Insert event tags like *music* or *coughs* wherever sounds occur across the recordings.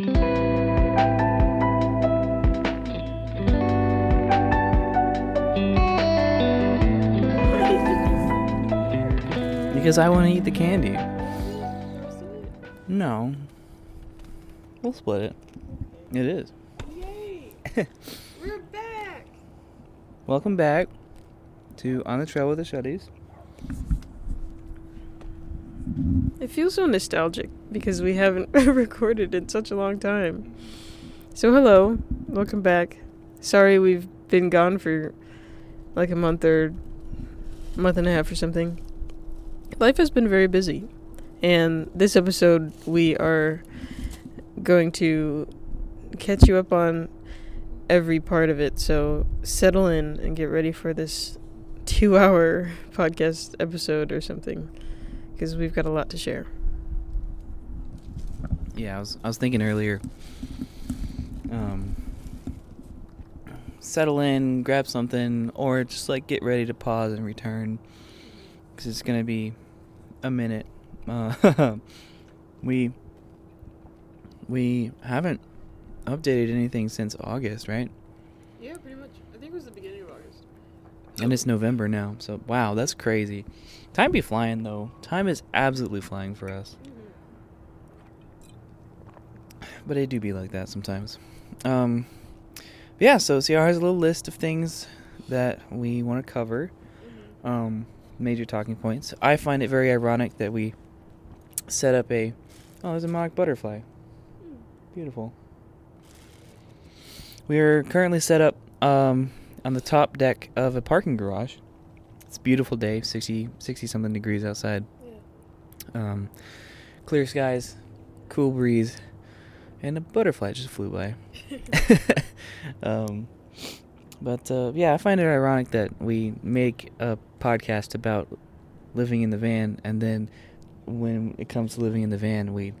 Because I want to eat the candy. No. We'll split it. It is. Yay! We're back! *laughs* Welcome back to On the Trail with the Shuddies. It feels so nostalgic because we haven't *laughs* recorded in such a long time. So, hello. Welcome back. Sorry we've been gone for like a month or month and a half or something. Life has been very busy. And this episode, we are going to catch you up on every part of it. So, settle in and get ready for this two hour *laughs* podcast episode or something because we've got a lot to share. Yeah, I was I was thinking earlier. Um, settle in, grab something, or just like get ready to pause and return, because it's gonna be a minute. Uh, *laughs* we we haven't updated anything since August, right? Yeah, pretty much. I think it was the beginning of August. And it's November now, so wow, that's crazy. Time be flying though. Time is absolutely flying for us. But it do be like that sometimes. Um, yeah, so CR has a little list of things that we want to cover. Um, major talking points. I find it very ironic that we set up a. Oh, there's a monarch butterfly. Beautiful. We are currently set up um, on the top deck of a parking garage. It's a beautiful day, 60, 60 something degrees outside. Um, clear skies, cool breeze, and a butterfly just flew by. *laughs* *laughs* um, but uh, yeah, I find it ironic that we make a podcast about living in the van, and then when it comes to living in the van, we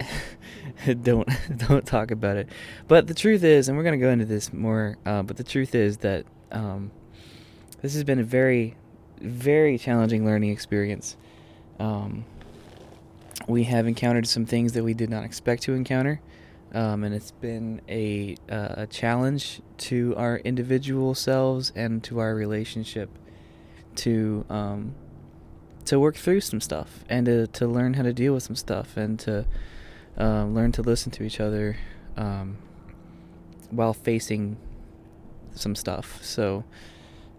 *laughs* don't don't talk about it. But the truth is, and we're gonna go into this more. Uh, but the truth is that um, this has been a very, very challenging learning experience. Um, we have encountered some things that we did not expect to encounter, um, and it's been a uh, a challenge to our individual selves and to our relationship to um, to work through some stuff and to to learn how to deal with some stuff and to uh, learn to listen to each other um, while facing some stuff. So,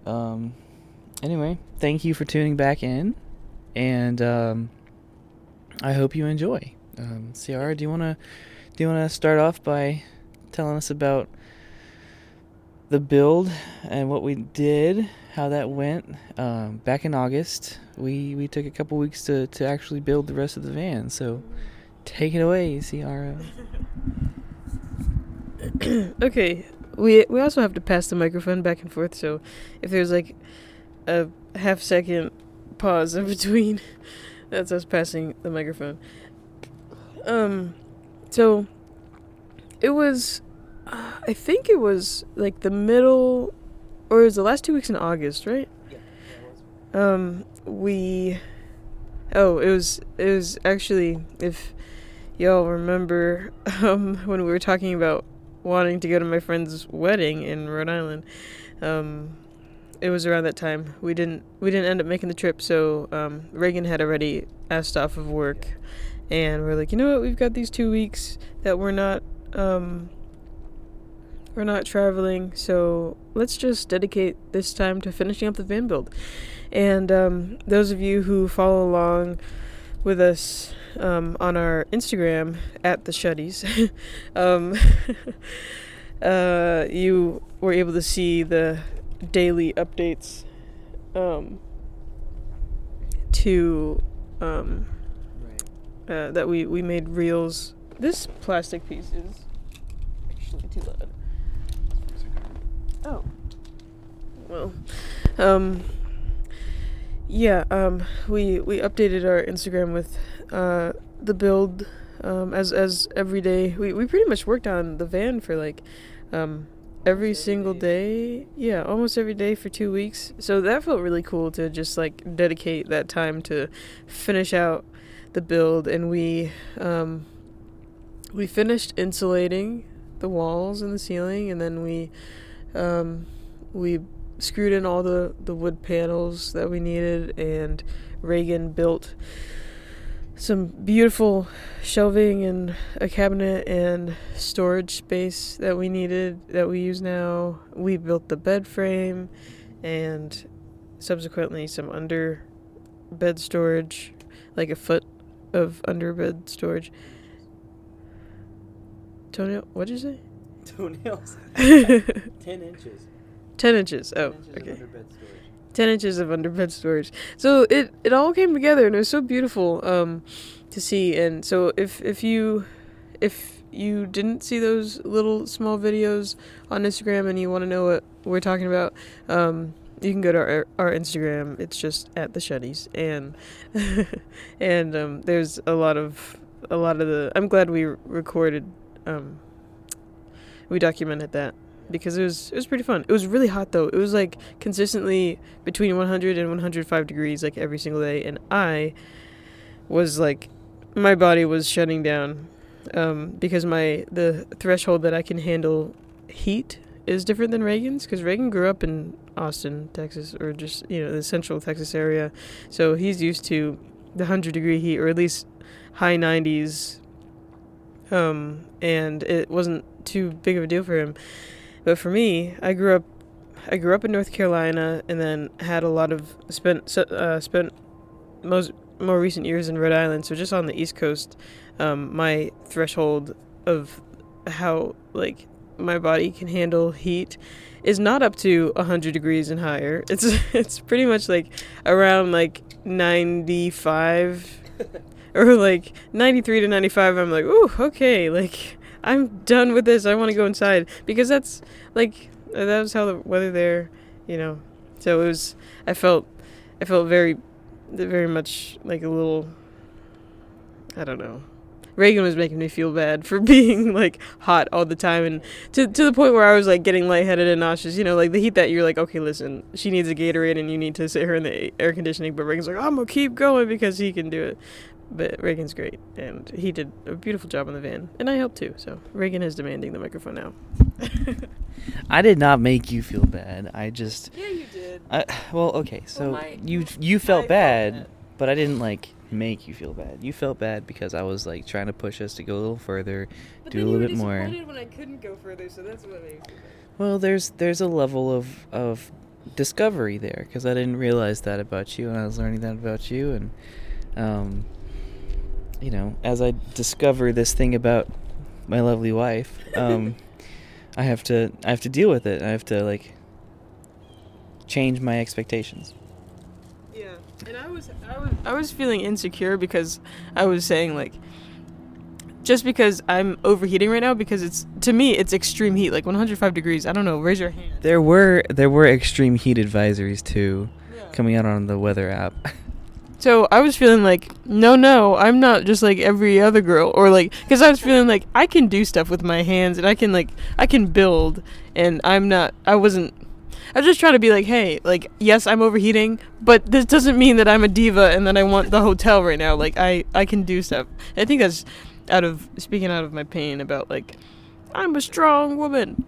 um, anyway, thank you for tuning back in, and um, I hope you enjoy. Um, Ciara, do you wanna do you wanna start off by telling us about the build and what we did, how that went? Um, back in August, we we took a couple weeks to to actually build the rest of the van. So, take it away, Ciara. *coughs* okay, we we also have to pass the microphone back and forth. So if there's like a half second pause in *laughs* between, that's us passing the microphone. Um, so it was, uh, I think it was like the middle, or it was the last two weeks in August, right? Yeah. Um, we, oh, it was it was actually if y'all remember *laughs* um when we were talking about wanting to go to my friend's wedding in Rhode Island. Um, it was around that time. We didn't we didn't end up making the trip, so um, Reagan had already asked off of work, and we're like, you know what? We've got these two weeks that we're not um, we're not traveling, so let's just dedicate this time to finishing up the van build. And um, those of you who follow along with us um, on our Instagram at the Shuddies, *laughs* um, *laughs* uh, you were able to see the daily updates um, to um, uh, that we, we made reels. This plastic piece is actually too loud. Oh. Well, um, yeah, um, we we updated our Instagram with uh, the build um, as as every day. We we pretty much worked on the van for like um, every single day. Yeah, almost every day for two weeks. So that felt really cool to just like dedicate that time to finish out the build, and we um, we finished insulating the walls and the ceiling, and then we um, we screwed in all the the wood panels that we needed, and Reagan built some beautiful shelving and a cabinet and storage space that we needed that we use now. We built the bed frame and subsequently some under bed storage, like a foot of under bed storage. Toenail, what'd you say? Toenails. *laughs* Ten inches. 10 inches. Oh, 10 inches of okay. underbed storage. 10 inches of underbed storage. So it, it all came together and it was so beautiful um, to see. And so if, if you if you didn't see those little small videos on Instagram and you want to know what we're talking about, um, you can go to our, our Instagram. It's just at the Shuddies, and *laughs* and um, there's a lot of a lot of the. I'm glad we recorded, um, we documented that because it was it was pretty fun. It was really hot though. It was like consistently between 100 and 105 degrees like every single day, and I was like, my body was shutting down um, because my the threshold that I can handle heat is different than Reagan's because Reagan grew up in Austin, Texas, or just you know the central Texas area, so he's used to the hundred degree heat or at least high 90s. Um, and it wasn't too big of a deal for him. But for me, I grew up, I grew up in North Carolina, and then had a lot of spent uh, spent most more recent years in Rhode Island. So just on the East Coast, um, my threshold of how like my body can handle heat is not up to 100 degrees and higher. It's *laughs* it's pretty much like around like 95 *laughs* or like 93 to 95. I'm like, "Ooh, okay, like I'm done with this. I want to go inside." Because that's like uh, that was how the weather there, you know. So it was I felt I felt very very much like a little I don't know. Reagan was making me feel bad *laughs* for being like hot all the time and to to the point where I was like getting lightheaded and nauseous, you know, like the heat that you're like, okay, listen, she needs a Gatorade and you need to sit her in the air conditioning, but Reagan's like, I'm gonna keep going because he can do it. But Reagan's great and he did a beautiful job on the van. And I helped too, so Reagan is demanding the microphone now. *laughs* I did not make you feel bad. I just. Yeah, you did. I, well, okay, so my- you you felt I bad, bad. but I didn't like make you feel bad. You felt bad because I was like trying to push us to go a little further, do a little bit more. when I couldn't go further, so that's what made me feel bad. Well, there's there's a level of of discovery there because I didn't realize that about you, and I was learning that about you, and um, you know, as I discover this thing about my lovely wife, um, *laughs* I have to I have to deal with it. I have to like change my expectations. Yeah, and I was I was I was feeling insecure because I was saying like just because I'm overheating right now because it's to me it's extreme heat like 105 degrees. I don't know. Raise your hand. There were there were extreme heat advisories too Yeah. coming out on the weather app. *laughs* So I was feeling like, no, no, I'm not just like every other girl, or like, because I was feeling like I can do stuff with my hands and I can like I can build, and I'm not. I wasn't. I was just trying to be like, hey, like, yes, I'm overheating, but this doesn't mean that I'm a diva and that I want the hotel right now. Like, I I can do stuff. I think that's out of speaking out of my pain about like, I'm a strong woman.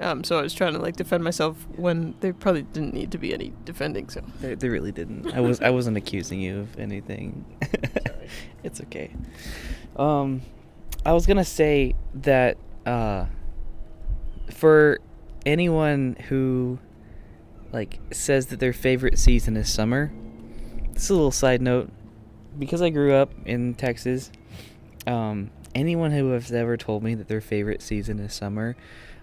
Um, so I was trying to like defend myself when there probably didn't need to be any defending. So They, they really didn't. I was I wasn't accusing you of anything. Sorry. *laughs* it's okay. Um, I was gonna say that uh, for anyone who like says that their favorite season is summer, this is a little side note. Because I grew up in Texas, um, anyone who has ever told me that their favorite season is summer,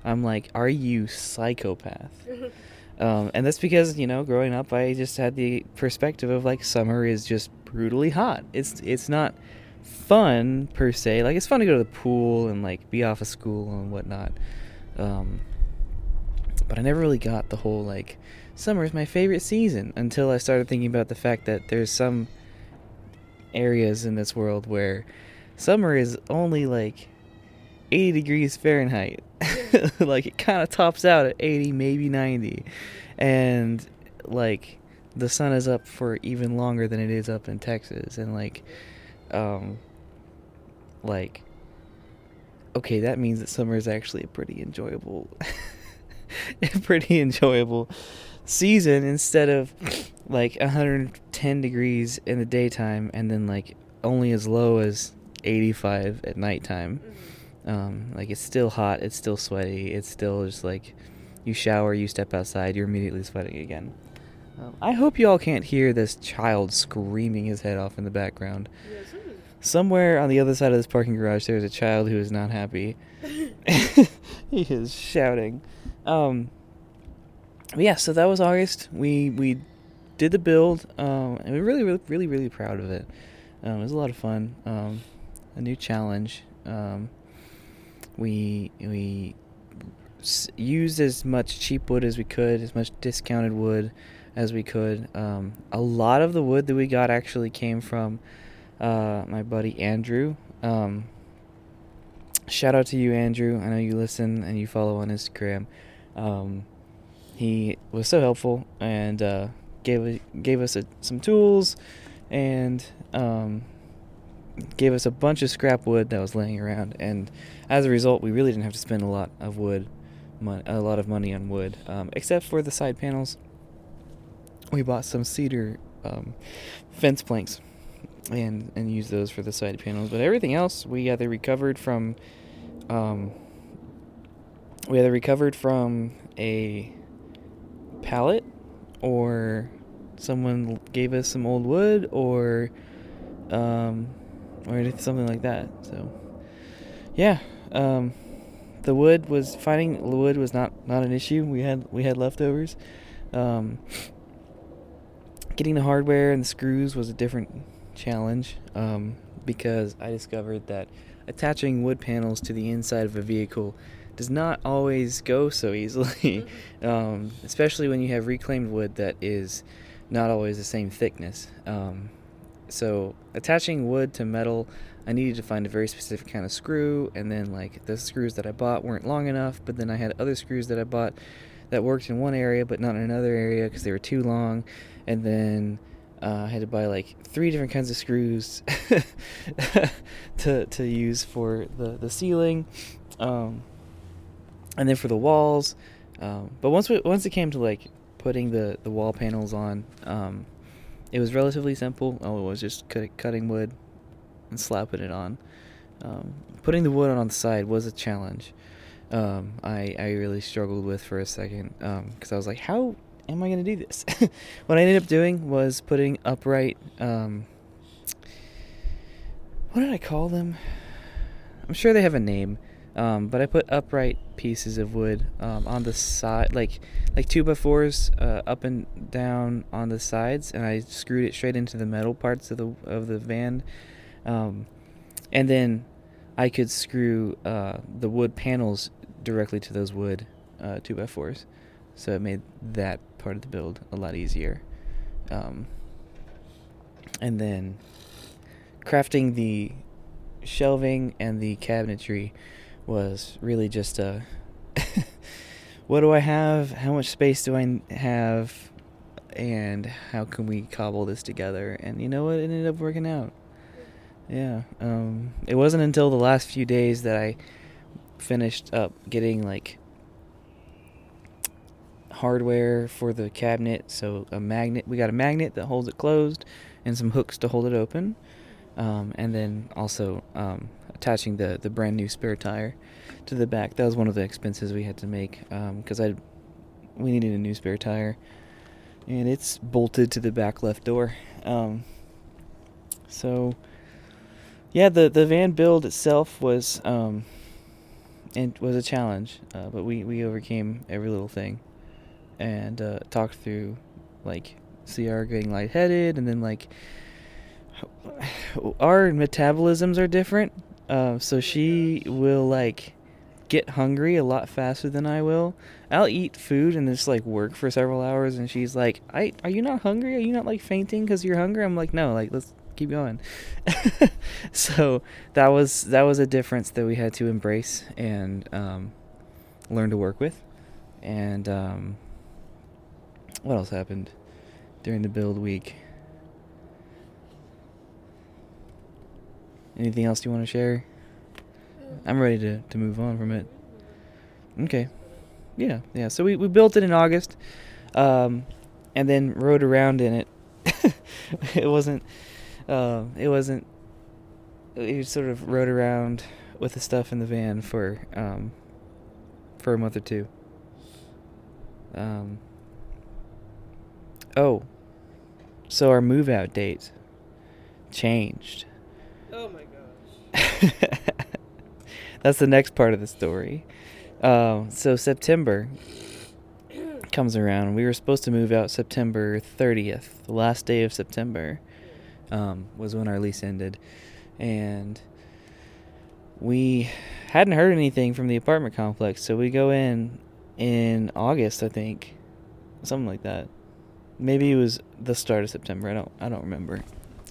I'm like, are you psychopath? *laughs* Um, and that's because you know, growing up, I just had the perspective of like summer is just brutally hot. It's it's not fun per se. Like it's fun to go to the pool and like be off of school and whatnot. Um, but I never really got the whole like summer is my favorite season until I started thinking about the fact that there's some areas in this world where summer is only like 80 degrees Fahrenheit. *laughs* like it kind of tops out at 80, maybe 90. And like the sun is up for even longer than it is up in Texas and like um like okay, that means that summer is actually a pretty enjoyable, *laughs* pretty enjoyable season instead of like 110 degrees in the daytime and then like only as low as 85 at nighttime. Um, like it's still hot, it's still sweaty, it's still just like you shower, you step outside, you're immediately sweating again. Um, I hope you all can't hear this child screaming his head off in the background. Somewhere on the other side of this parking garage, there's a child who is not happy. *laughs* *laughs* he is shouting. Um, yeah, so that was August. We we did the build, um, and we are really, really, really, really proud of it. Um, it was a lot of fun. Um, a new challenge. Um, we we used as much cheap wood as we could, as much discounted wood as we could. Um, a lot of the wood that we got actually came from uh, my buddy Andrew. Um, shout out to you, Andrew. I know you listen and you follow on Instagram. Um, he was so helpful and uh, gave gave us a, some tools and um, gave us a bunch of scrap wood that was laying around. And as a result, we really didn't have to spend a lot of wood, mon- a lot of money on wood, um, except for the side panels. We bought some cedar um, fence planks and and use those for the side panels. But everything else we either recovered from um, we either recovered from a pallet or someone gave us some old wood or um, or something like that. So yeah, um, the wood was finding wood was not not an issue. We had we had leftovers. Um, getting the hardware and the screws was a different challenge um, because I discovered that attaching wood panels to the inside of a vehicle does not always go so easily, *laughs* um, especially when you have reclaimed wood that is not always the same thickness. Um, so attaching wood to metal, I needed to find a very specific kind of screw, and then like the screws that I bought weren't long enough, but then I had other screws that I bought that worked in one area but not in another area because they were too long, and then uh, I had to buy like three different kinds of screws *laughs* to to use for the the ceiling, um, and then for the walls. Um, but once we, once it came to like putting the the wall panels on, um, it was relatively simple. All it was just cut, cutting wood and slapping it on. Um, putting the wood on the side was a challenge. Um, I I really struggled with for a second because I was like, how am I going to do this? *laughs* what I ended up doing was putting upright. Um, what did I call them? I'm sure they have a name, um, but I put upright pieces of wood um, on the side, like like two by fours, uh, up and down on the sides, and I screwed it straight into the metal parts of the of the van, um, and then I could screw uh, the wood panels directly to those wood uh, two by fours, so it made that part of the build a lot easier. Um, and then crafting the shelving and the cabinetry was really just a *laughs* what do I have? How much space do I have? And how can we cobble this together? And you know what? It ended up working out. Yeah. Um, it wasn't until the last few days that I finished up getting like hardware for the cabinet. So a magnet, we got a magnet that holds it closed, and some hooks to hold it open, um, and then also um, attaching the the brand new spare tire to the back. That was one of the expenses we had to make because um, I we needed a new spare tire, and it's bolted to the back left door. Um, so yeah, the the van build itself was um, and was a challenge, uh, but we we overcame every little thing and uh, talked through like CR getting lightheaded, and then like *sighs* our metabolisms are different. Uh, so she will like get hungry a lot faster than I will. I'll eat food and just like work for several hours, and she's like, "I are you not hungry? Are you not like fainting because you're hungry?" I'm like, "No, like let's keep going." *laughs* so that was that was a difference that we had to embrace and um, learn to work with, and um, what else happened during the build week? Anything else you want to share? I'm ready to, to move on from it. Okay. Yeah, yeah. So we, we built it in August, um, and then rode around in it. *laughs* it wasn't. Uh, it wasn't. We sort of rode around with the stuff in the van for um, for a month or two. Um. Oh. So our move out date changed. Oh my gosh. *laughs* That's the next part of the story. Um, so September *clears throat* comes around. We were supposed to move out September 30th. The last day of September um, was when our lease ended. And we hadn't heard anything from the apartment complex. So we go in in August, I think. Something like that. Maybe it was the start of September. I don't I don't remember.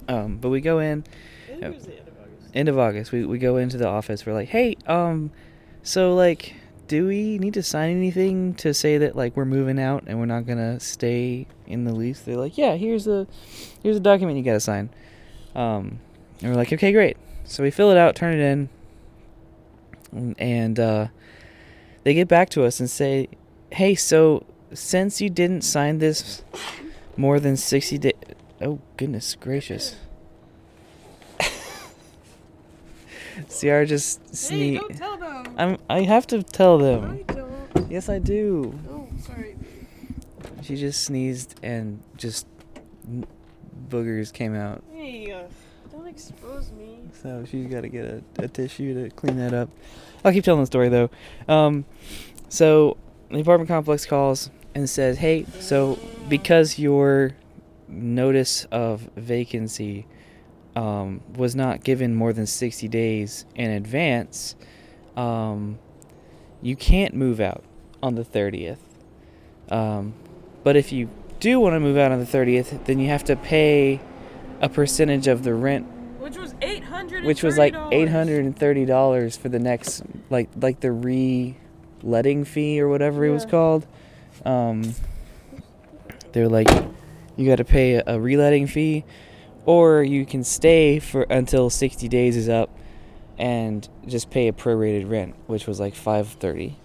Um, but we go in it was the end of August. end of August, we, we go into the office. We're like, hey, um, so like, do we need to sign anything to say that like we're moving out and we're not gonna stay in the lease? They're like, yeah, here's a here's a document you gotta sign. Um, and we're like, okay, great. So we fill it out, turn it in, and- and uh, they get back to us and say, hey, so since you didn't sign this more than sixty days. Oh goodness gracious. *laughs* CR just Hey, sneezed. them. I'm. I have to tell them. I don't. Yes, I do. Oh, sorry. She just sneezed and just boogers came out. Hey, uh, don't expose me. So she's got to get a, a tissue to clean that up. I'll keep telling the story though. Um, so the apartment complex calls and says, "Hey, so because your notice of vacancy um, was not given more than 60 days in advance, um, you can't move out on the 30th. Um, but if you do want to move out on the 30th, then you have to pay a percentage of the rent Which was eight hundred. which was like eight hundred and thirty dollars for the next like like the re-letting fee or whatever it was called. Um, they're like, you got to pay a, a reletting fee, or you can stay for until sixty days is up, and just pay a prorated rent, which was like five thirty,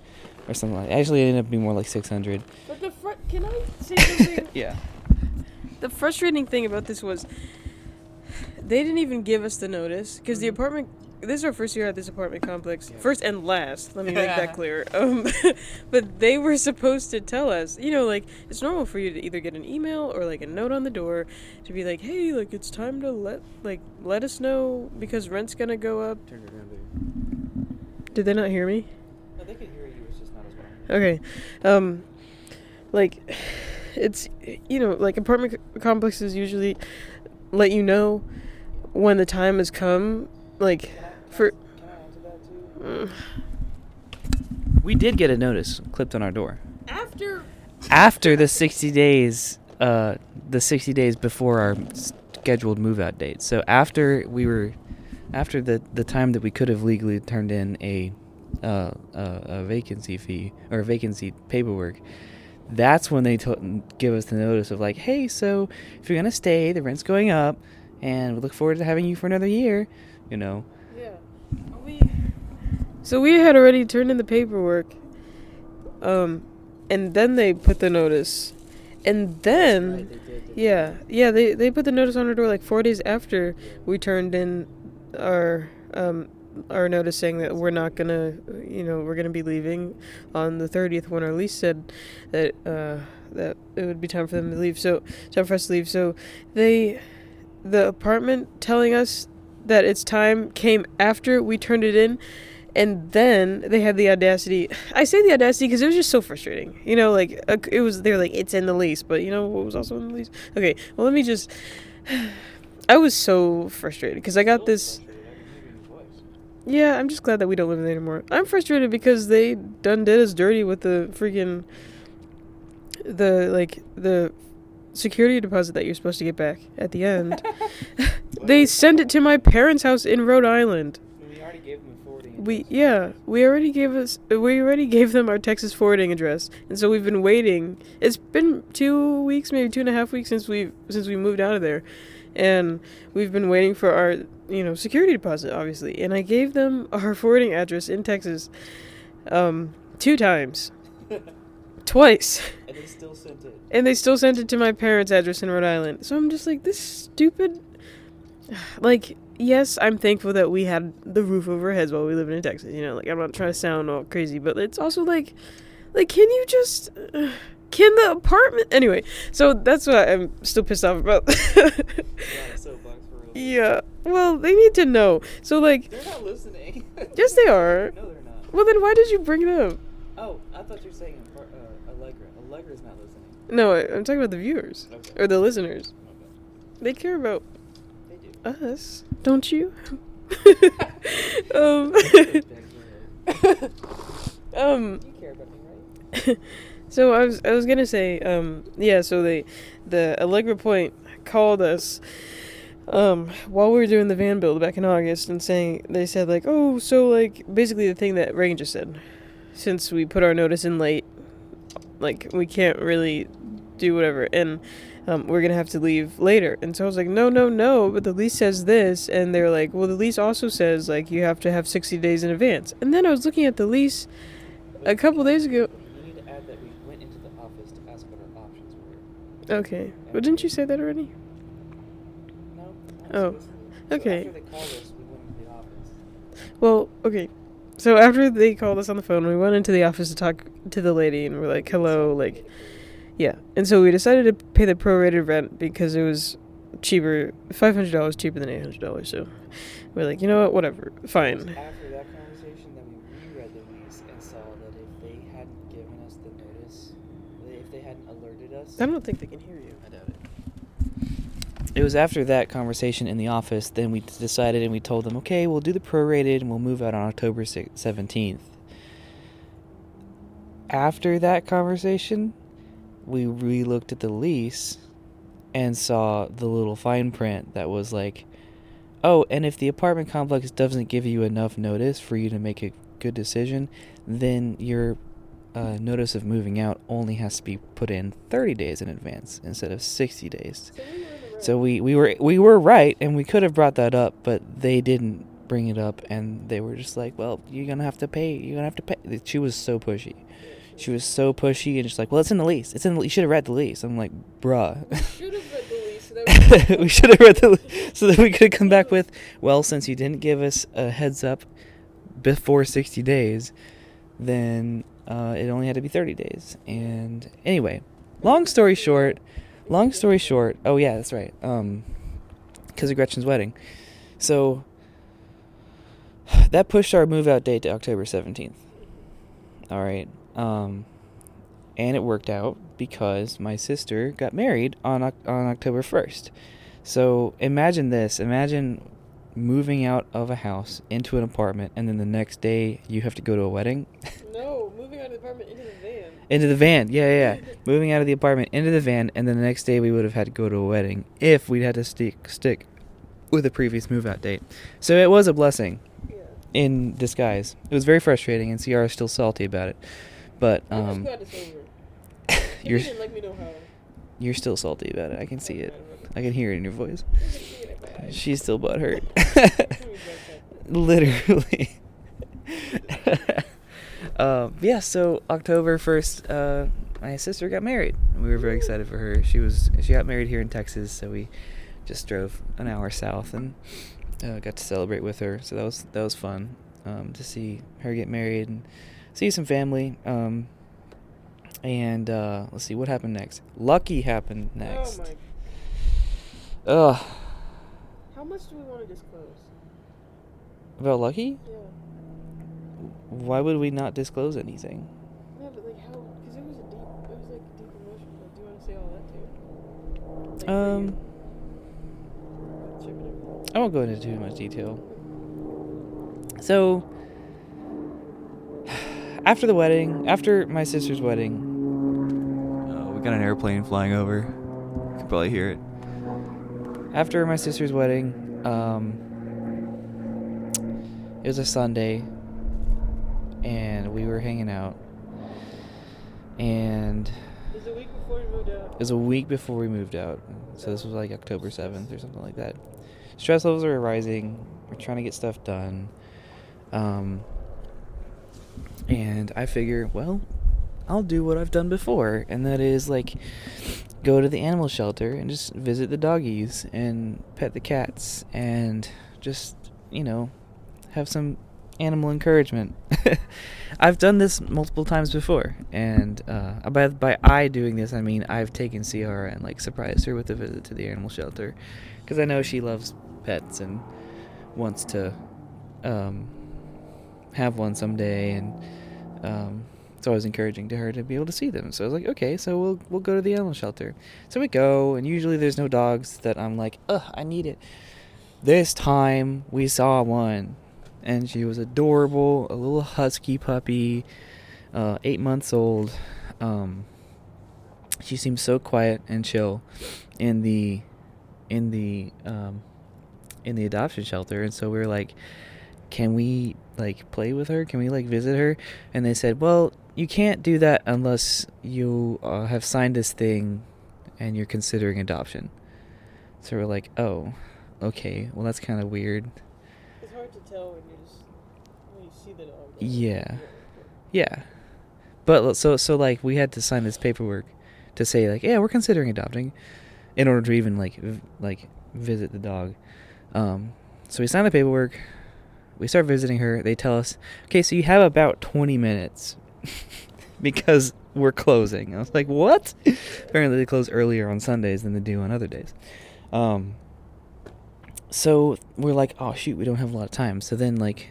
or something like. That. Actually, it ended up being more like six hundred. But the fr- can I say something? *laughs* yeah. the frustrating thing about this was they didn't even give us the notice because the apartment. This is our first year at this apartment complex, Yeah. first and last. Let me make that clear. Um, *laughs* but they were supposed to tell us. You know, like it's normal for you to either get an email or like a note on the door to be like, "Hey, like it's time to let like let us know because rent's gonna go up." Turn it around Did they not hear me? No, they could hear you. It's just not as well. Okay. Um like it's you know, like apartment c- complexes usually let you know when the time has come like for Mm. *sighs* We did get a notice clipped on our door. after after the 60 days uh the 60 days before our scheduled move out date so after we were after the the time that we could have legally turned in a uh a, a vacancy fee or vacancy paperwork that's when they to- give us the notice of like hey so if you're gonna stay the rent's going up and we look forward to having you for another year you know So we had already turned in the paperwork. Um and then they put the notice. And then Yeah, yeah. They they put the notice on our door like four days after we turned in our um our notice saying that we're not gonna, you know, we're gonna be leaving on the thirtieth when our lease said that uh that it would be time for them to leave. So time for us to leave. So they, the apartment telling us that it's time came after we turned it in. And then they had the audacity. I say the audacity because it was just so frustrating. You know, like it was. They're like, it's in the lease, but you know what was also in the lease? Okay, well let me just. *sighs* I was so frustrated because I got this. Yeah, I'm just glad that we don't live there anymore. I'm frustrated because they done did us dirty with the freaking. The like the security deposit that you're supposed to get back at the end. *laughs* they sent it to my parents' house in Rhode Island. we already gave them a forwarding We yeah, we already gave us we already *laughs* gave them our Texas forwarding address, and so we've been waiting. It's been two weeks, maybe two and a half weeks since we've since we moved out of there, and we've been waiting for our you know, security deposit, obviously. And I gave them our forwarding address in Texas um, two times. *laughs* Twice. And they still sent it. And they still sent it to my parents' address in Rhode Island. So I'm just like, this stupid. *sighs* Like, yes, I'm thankful that we had the roof over our heads while we lived in Texas. You know, like, I'm not trying to sound all crazy, but it's also like, like, can you just. Uh, *sighs* can the apartment. Anyway, so that's what I'm still pissed off about. *laughs* yeah. Well, they need to know. So, like. They're not listening. *laughs* yes, they are. No, they're not. Well, then why did you bring it up? Oh, I thought you were saying uh, Allegra. Allegra's not listening. No, I- I'm talking about the viewers. Okay. Or the listeners. Okay. They care about. Us, don't you? *laughs* um, *laughs* um, *laughs* so I was I was gonna say, um, yeah. So they, the Allegra Point called us, um, while we were doing the van build back in August, and saying they said like, oh, so like basically the thing that Reagan just said, since we put our notice in late, like we can't really do whatever, and um, we're gonna have to leave later. And so I was like, no, no, no. But the lease says this, and they're like, well, the lease also says like you have to have sixty days in advance. And then I was looking at the lease a couple days ago. You need to add that we went into the office to ask what our options were. Okay, but didn't you say that already? No. Oh, okay. After they called us, we went into the office. Well, okay. So after they called us on the phone, we went into the office to talk to the lady, and we're like, "Hello," like, yeah. And so we decided to pay the prorated rent because it was cheaper, five hundred dollars cheaper than eight hundred dollars. So we're like, you know what, whatever, fine. After that conversation, then we reread the lease and saw that if they hadn't given us the notice, if they hadn't alerted us, I don't think they can hear you. I doubt it. It was after that conversation in the office, then we decided and we told them, okay, we'll do the prorated and we'll move out on October 17th. After that conversation, we re looked at the lease and saw the little fine print that was like, oh, and if the apartment complex doesn't give you enough notice for you to make a good decision, then your uh, notice of moving out only has to be put in 30 days in advance instead of 60 days. So we, we were we were right, and we could have brought that up, but they didn't bring it up, and they were just like, "Well, you're gonna have to pay. You're gonna have to pay." She was so pushy. She was so pushy and just like, "Well, it's in the lease. It's in. The, you should have read the lease." I'm like, "Bruh." Should have read the lease. so that *laughs* *laughs* we should have read the lease so that we could come back with, "Well, since you didn't give us a heads up before 60 days, then uh, it only had to be 30 days." And anyway, long story short, long story short, oh yeah, that's right. Um, because of Gretchen's wedding, so that pushed our move out date to October 17th. All right. Um, and it worked out because my sister got married on on October 1st. So imagine this. Imagine moving out of a house into an apartment and then the next day you have to go to a wedding. *laughs* No, moving out of the apartment into the van. into the van. Yeah, yeah, yeah. moving out of the apartment into the van and then the next day we would have had to go to a wedding if we'd had to stick stick with the previous move out date. So it was a blessing Yeah. in disguise. It was very frustrating and CR is still salty about it. But I'm just um glad it's over. you're You didn't let me know how. you're still salty about it. I can see it. I can hear it in your voice. She's still butthurt. *laughs* *laughs* Literally. *laughs* um, yeah, so October 1st, uh, my sister got married. We were very excited for her. She was she got married here in Texas, so we just drove an hour south and uh, got to celebrate with her. So that was that was fun um, to see her get married and see some family. Um, and uh, let's see what happened next. Lucky happened next. Oh my. Ugh. How much do we want to disclose? About Lucky? Yeah. Why would we not disclose anything? Yeah, but like how? Because it was a deep. It was like deep emotion. Like, do you want to say all that too? Like, Um, you? With Chip and everything? I won't go into too much detail. So, after the wedding, after my sister's wedding, oh, we got an airplane flying over. You can probably hear it. After my sister's wedding, um, it was a Sunday, and we were hanging out, and It was a week before we moved out. It was a week before we moved out. So this was like October 7th or something like that. stress levels are rising. We're trying to get stuff done. Um, and I figure, well, I'll do what I've done before, and that is like go to the animal shelter and just visit the doggies and pet the cats and just, you know, have some animal encouragement. *laughs* I've done this multiple times before, and uh, by by I doing this, I mean I've taken Ciara and like surprised her with a visit to the animal shelter, because I know she loves pets and wants to um, have one someday, and um, it's always encouraging to her to be able to see them. So I was like, okay, so we'll we'll go to the animal shelter. So we go, and usually there's no dogs that I'm like, ugh, I need it. This time we saw one, and she was adorable, a little husky puppy, uh, eight months old. Um, she seemed so quiet and chill in the in the um, in the adoption shelter, and so we were like, can we like play with her? Can we like visit her? And they said, well, you can't do that unless you uh, have signed this thing and you're considering adoption. So we're like, oh, okay. Well, that's kind of weird. It's hard to tell when you just when you see the dog. Yeah. Yeah. But so so like we had to sign this paperwork to say like, yeah, we're considering adopting in order to even like v- like visit the dog. Um so we signed the paperwork. We start visiting her. They tell us, "Okay, so you have about 20 minutes." *laughs* because we're closing. I was like, "What?" Apparently they close earlier on Sundays than they do on other days. Um so we're like, "Oh shoot, we don't have a lot of time." So then like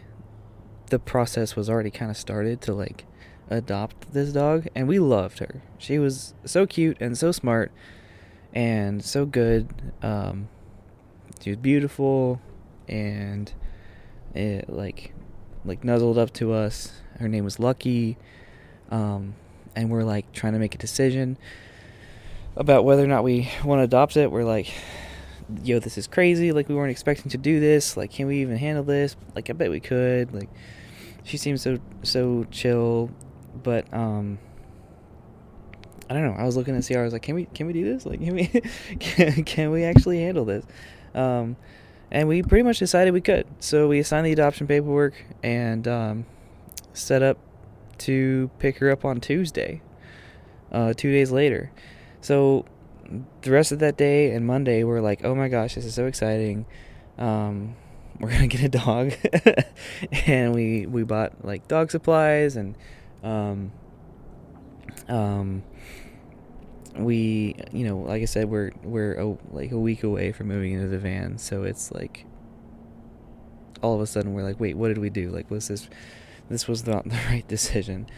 the process was already kind of started to like adopt this dog and we loved her she was so cute and so smart and so good um, she was beautiful and it like like nuzzled up to us her name was lucky um, and we're like trying to make a decision about whether or not we want to adopt it we're like yo this is crazy like we weren't expecting to do this like can we even handle this like i bet we could like she seems so so chill but um I don't know. I was looking at CR. I was like, "Can we can we do this? Like, can we can, *laughs* can we actually handle this?" Um, and we pretty much decided we could. So we signed the adoption paperwork and um, set up to pick her up on Tuesday. Uh, two days later. So the rest of that day and Monday, we're like, "Oh my gosh, this is so exciting!" Um, *laughs* we're gonna get a dog, *laughs* and we we bought like dog supplies and um, um, we you know like I said we're we're a, like a week away from moving into the van, so it's like all of a sudden we're like, wait, what did we do? Like, was this this was not *laughs* the right decision?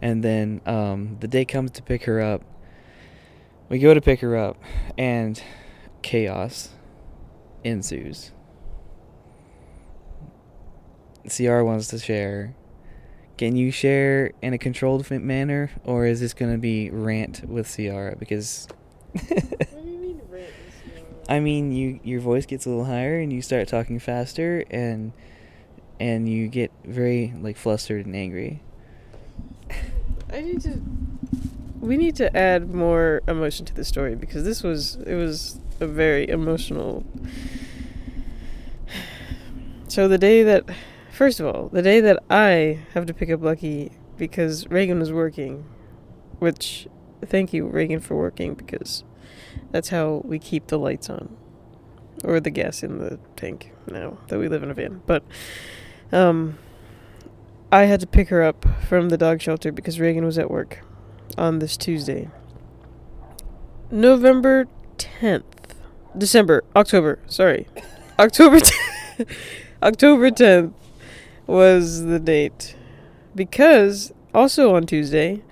And then um, the day comes to pick her up. We go to pick her up, and chaos ensues. CR wants to share. Can you share in a controlled manner, or is this going to be rant with Ciara? Because What do you mean *laughs* rant I mean, you your voice gets a little higher, and you start talking faster, and and you get very like flustered and angry. I need to. We need to add more emotion to the story because this was it was a very emotional. *sighs* So the day that, first of all, the day that I have to pick up Lucky because Reagan was working, which thank you Reagan for working because that's how we keep the lights on, or the gas in the tank now that we live in a van. But, um, I had to pick her up from the dog shelter because Reagan was at work on this Tuesday. November 10th. December. October. Sorry. October *laughs* 10th. October 10th was the date. Because also on Tuesday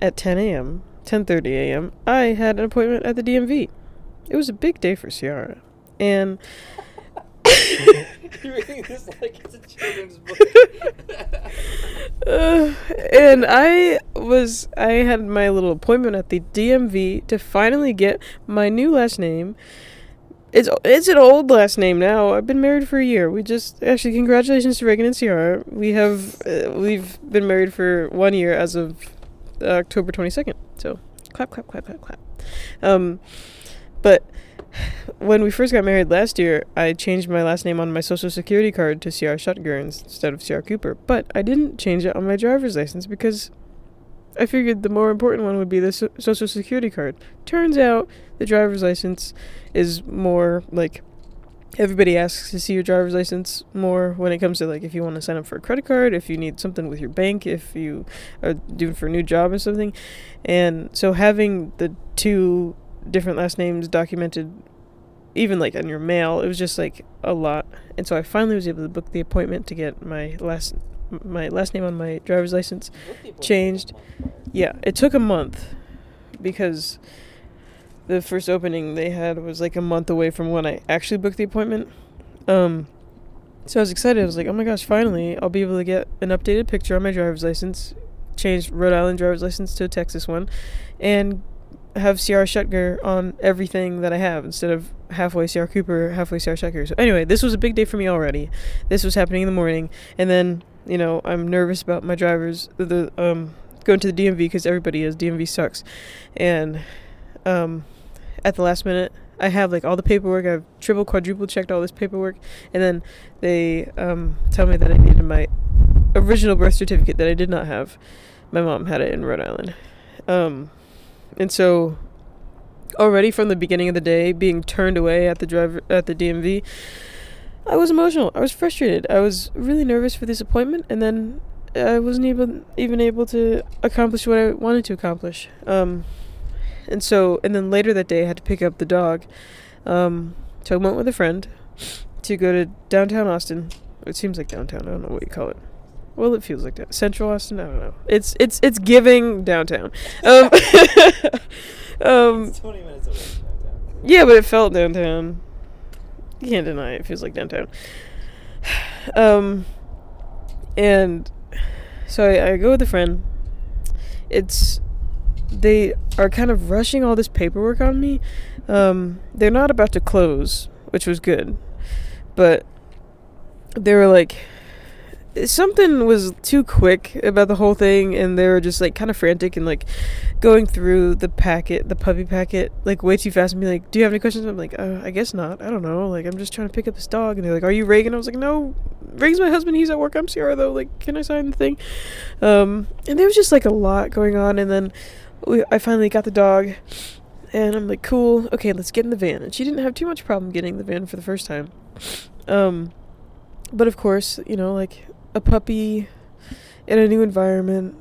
at 10 a.m., 10:30 a.m., I had an appointment at the DMV. It was a big day for Ciara. And *laughs* reading this like it's a children's book. Uh, *laughs* and I was I had my little appointment at the DMV to finally get my new last name. It's it's an old last name now. I've been married for a year. We just actually congratulations to Reagan and Ciara. We have uh, we've been married for one year as of October twenty second. So clap clap clap clap clap. Um, but when we first got married last year, I changed my last name on my social security card to CR Shutger instead of CR Cooper. But I didn't change it on my driver's license because I figured the more important one would be the so- social security card. Turns out the driver's license is more like everybody asks to see your driver's license more when it comes to like if you want to sign up for a credit card, if you need something with your bank, if you are doing for a new job or something. And so having the two different last names documented even like on your mail, it was just like a lot. And so I finally was able to book the appointment to get my last my last name on my driver's license changed. Yeah, it took a month because the first opening they had was like a month away from when I actually booked the appointment. Um, so I was excited. I was like, "Oh my gosh, finally I'll be able to get an updated picture on my driver's license, change Rhode Island driver's license to a Texas one, and have CR Shutger on everything that I have instead of halfway CR Cooper, halfway CR Shutger. So anyway, this was a big day for me already. This was happening in the morning, and then you know I'm nervous about my drivers the um going to the DMV because everybody is DMV sucks, and um at the last minute I have like all the paperwork. I've triple quadruple checked all this paperwork, and then they um tell me that I needed my original birth certificate that I did not have. My mom had it in Rhode Island. Um, and so already from the beginning of the day being turned away at the driver at the DMV I was emotional I was frustrated I was really nervous for this appointment and then I wasn't able even able to accomplish what I wanted to accomplish um, and so and then later that day I had to pick up the dog um, so I went with a friend to go to downtown Austin it seems like downtown I don't know what you call it well, it feels like that. Central Austin. I don't know. It's it's it's giving downtown. Um, *laughs* um, It's 20 minutes away from downtown. yeah, but it felt downtown. Can't deny it. It feels like downtown. Um, and so I, I go with a friend. It's they are kind of rushing all this paperwork on me. Um, they're not about to close, which was good, but they were like something was too quick about the whole thing and they were just like kind of frantic and like going through the packet the puppy packet like way too fast. And be like do you have any questions? I'm like uh, i guess not. I don't know. Like i'm just trying to pick up this dog. And they're like are you reagan? I was like no. Reagan's my husband. He's at work. I'm sierra though. Like can i sign the thing? Um and there was just like a lot going on. And then we, i finally got the dog and i'm like cool. Okay let's get in the van. And she didn't have too much problem getting the van for the first time. Um but of course you know like a puppy in a new environment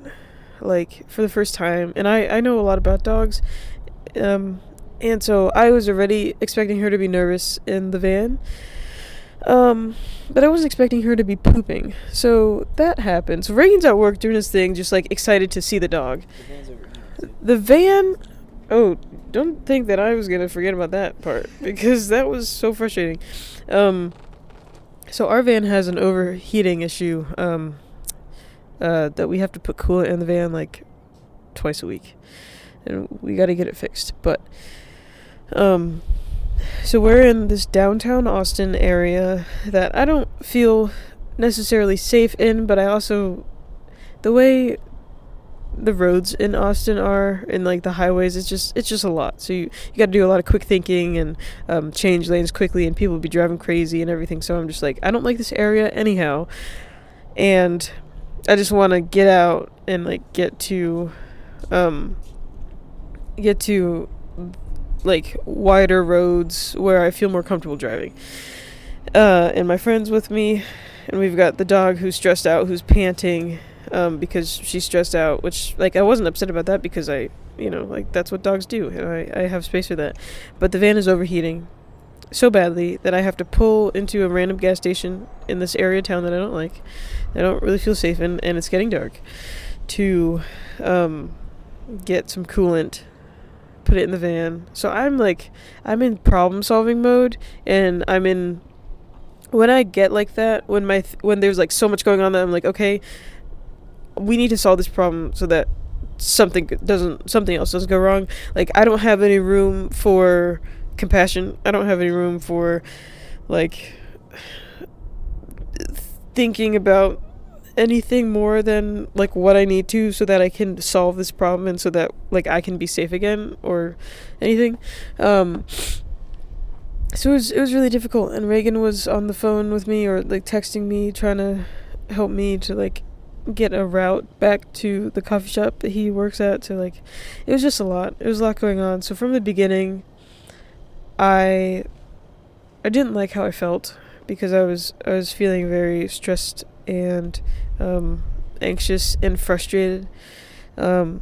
like for the first time and i i know a lot about dogs um and so i was already expecting her to be nervous in the van um but i wasn't expecting her to be pooping so that happened so reagan's at work doing his thing just like excited to see the dog The van's over here. too. the van oh don't think that i was gonna forget about that part because that was so frustrating um so our van has an overheating issue um uh that we have to put coolant in the van like twice a week. And we got to get it fixed but um so we're in this downtown austin area that i don't feel necessarily safe in but i also the way the roads in Austin are and like the highways it's just it's just a lot. So you, you got to do a lot of quick thinking and um, change lanes quickly and people be driving crazy and everything. So I'm just like I don't like this area anyhow. And I just want to get out and like get to um get to like wider roads where I feel more comfortable driving. Uh and my friends with me and we've got the dog who's stressed out who's panting um, because she's stressed out, which like I wasn't upset about that because I, you know, like that's what dogs do, and I, I have space for that. But the van is overheating so badly that I have to pull into a random gas station in this area town that I don't like, I don't really feel safe in, and it's getting dark, to um, get some coolant, put it in the van. So I'm like, I'm in problem solving mode, and I'm in. When I get like that, when my th- when there's like so much going on that I'm like, okay, we need to solve this problem so that something doesn't something else doesn't go wrong. Like i don't have any room for compassion. I don't have any room for like thinking about anything more than like what i need to so that i can solve this problem and so that like i can be safe again or anything. Um so it was it was really difficult. And Reagan was on the phone with me or like texting me trying to help me to like get a route back to the coffee shop that he works at to like it was just a lot. It was a lot going on. So from the beginning I I didn't like how I felt because I was I was feeling very stressed and um, anxious and frustrated. Um,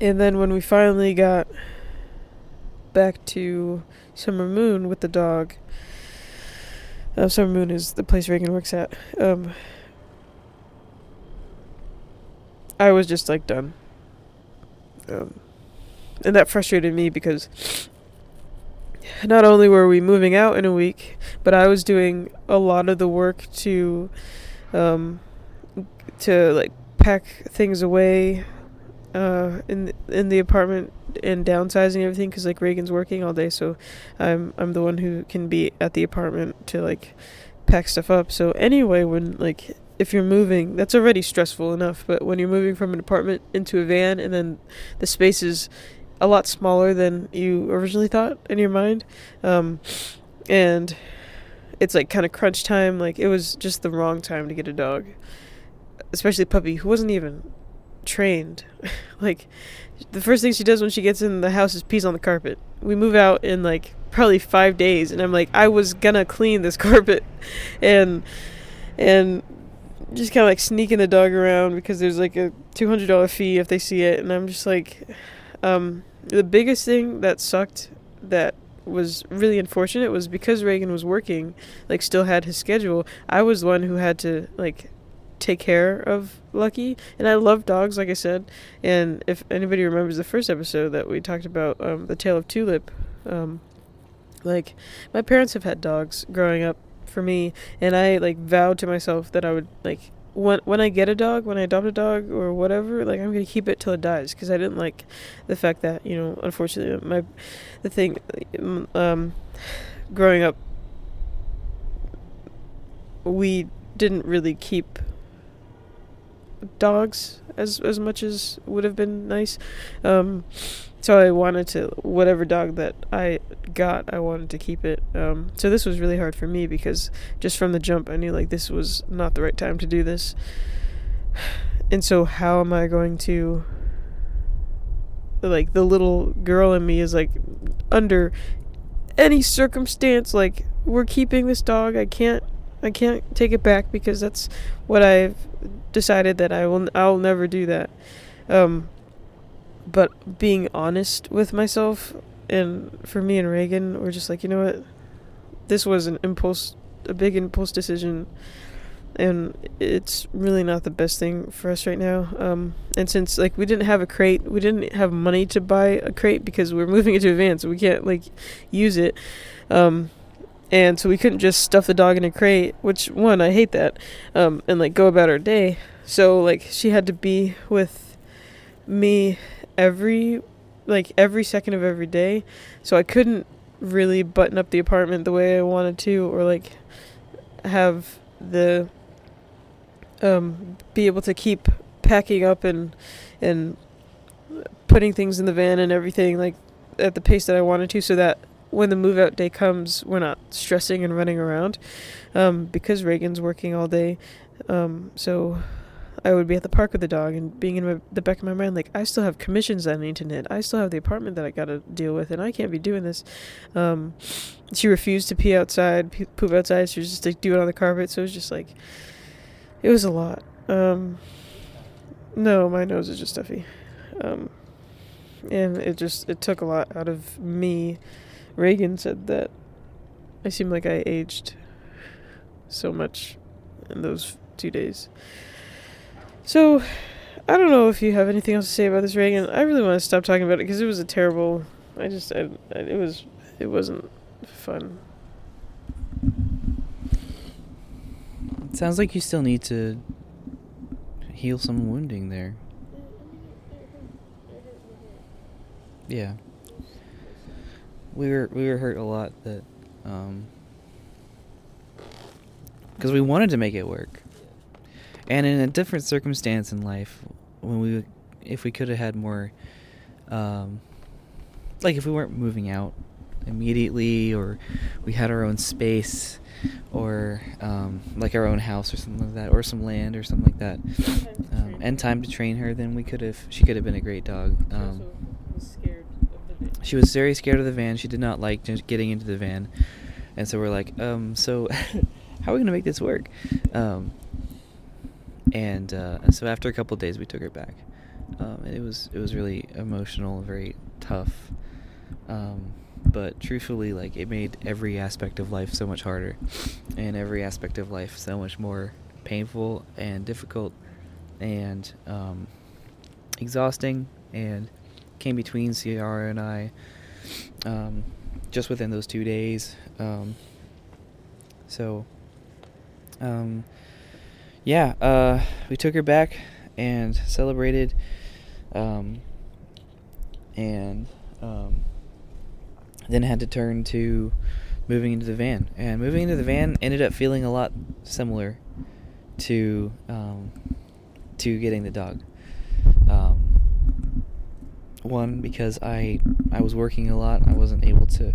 and then when we finally got back to Summer Moon with the dog, uh, Summer Moon is the place Reagan works at. Um, I was just like done. Um, and that frustrated me because not only were we moving out in a week, but I was doing a lot of the work to, um, to like pack things away, uh, in in the apartment and downsizing everything because like Reagan's working all day, so I'm I'm the one who can be at the apartment to like pack stuff up. So anyway, when like if you're moving, that's already stressful enough, but when you're moving from an apartment into a van and then the space is a lot smaller than you originally thought in your mind. Um, and it's like kind of crunch time. Like it was just the wrong time to get a dog, especially a puppy who wasn't even trained. *laughs* like the first thing she does when she gets in the house is pees on the carpet. We move out in like probably five days, and I'm like, I was gonna clean this *laughs* carpet, and and just kind of like sneaking the dog around because there's like a two hundred dollar fee if they see it, and I'm just like, um, the biggest thing that sucked that was really unfortunate was because Reagan was working, like still had his schedule. I was the one who had to like take care of Lucky, and I love dogs, like I said. And if anybody remembers the first episode that we talked about, um, the tale of Tulip, um, like my parents have had dogs growing up for me, and I like vowed to myself that I would like when when I get a dog, when I adopt a dog or whatever, like I'm gonna keep it till it dies because I didn't like the fact that you know, unfortunately, my the thing, um, growing up, we didn't really keep dogs as as much as would have been nice. Um, so I wanted to whatever dog that I got, I wanted to keep it. Um, so this was really hard for me because just from the jump, I knew like this was not the right time to do this. And so how am I going to like the little girl in me is like under any circumstance like we're keeping this dog. I can't I can't take it back because that's what I've decided that I will I'll never do that. Um but being honest with myself and for me and Reagan, we're just like, you know what? This was an impulse, a big impulse decision, and it's really not the best thing for us right now. Um, and since like we didn't have a crate, we didn't have money to buy a crate because we are *laughs* moving into a van, so we can't like use it. Um, and so we couldn't just stuff the dog in a crate, which one I hate that, um, and like go about our day. So like she had to be with me every like every second of every day. So I couldn't really button up the apartment the way I wanted to or like have the um be able to keep packing up and and putting things in the van and everything like at the pace that I wanted to so that when the move out day comes we're not stressing and running around um because Reagan's working all day um so I would be at the park with the dog and being in my, the back of my mind, like, I still have commissions that I need to knit. I still have the apartment that I got to deal with, and I can't be doing this. Um, she refused to pee outside, poop outside. She was just like, do it on the carpet. So it was just like, it was a lot. Um, no, my nose is just stuffy. Um, and it just, it took a lot out of me. Reagan said that I seem like I aged so much in those two days. So, I don't know if you have anything else to say about this, Reagan. I really want to stop talking about it because it was a terrible. I just, I, I, it was, it wasn't fun. It sounds like you still need to heal some wounding there. Yeah. We were we were hurt a lot that um because we wanted to make it work and in a different circumstance in life when we if we could have had more um like if we weren't moving out immediately, or we had our own space, or um, like our own house or something like that, or some land or something like that, um, and time to train her, then we could have. She could have been a great dog. Um, she was very scared of the van. She did not like getting into the van, and so we're like, um, so *laughs* how are we gonna make this work? Um, and uh, so after a couple days, we took her back. Um, and it was it was really emotional, very tough. Um, but truthfully, like it made every aspect of life so much harder, and every aspect of life so much more painful and difficult, and um, exhausting, and came between Ciara and I. Um, just within those two days. Um, so, um, yeah, uh, we took her back and celebrated, um, and um, then had to turn to moving into the van. And moving into the van ended up feeling a lot similar to um, to getting the dog. One because I I was working a lot. I wasn't able to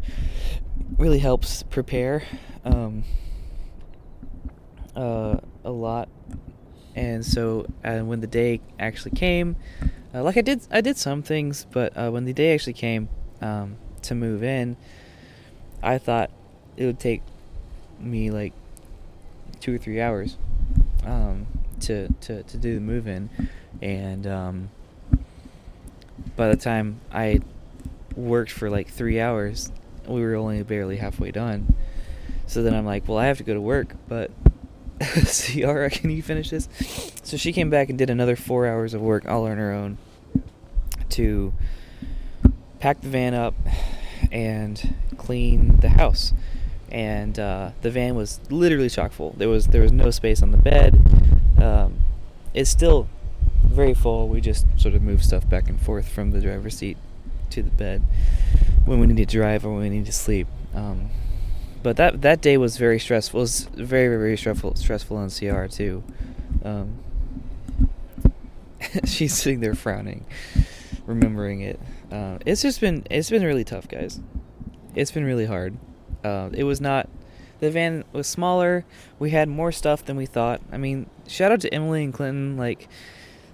really help prepare um, uh, a lot, and so uh, when the day actually came, uh, like I did I did some things, but uh, when the day actually came um, to move in, I thought it would take me like two or three hours um, to, to to do the move in, and um, by the time I worked for like three hours, we were only barely halfway done. So then I'm like, well, I have to go to work, but *laughs* Ciara, can you finish this? So she came back and did another four hours of work all on her own to pack the van up and clean the house. And uh, the van was literally chock full. There was there was no space on the bed. Um, it's still very full. We just sort of move stuff back and forth from the driver's seat to the bed when we need to drive or when we need to sleep. Um, but that that day was very stressful. It was very very stressful stressful on CR too. Um, *laughs* she's sitting there frowning, remembering it. Uh, it's just been it's been really tough, guys. It's been really hard. Uh, it was not. The van was smaller. We had more stuff than we thought. I mean, shout out to Emily and Clinton. Like,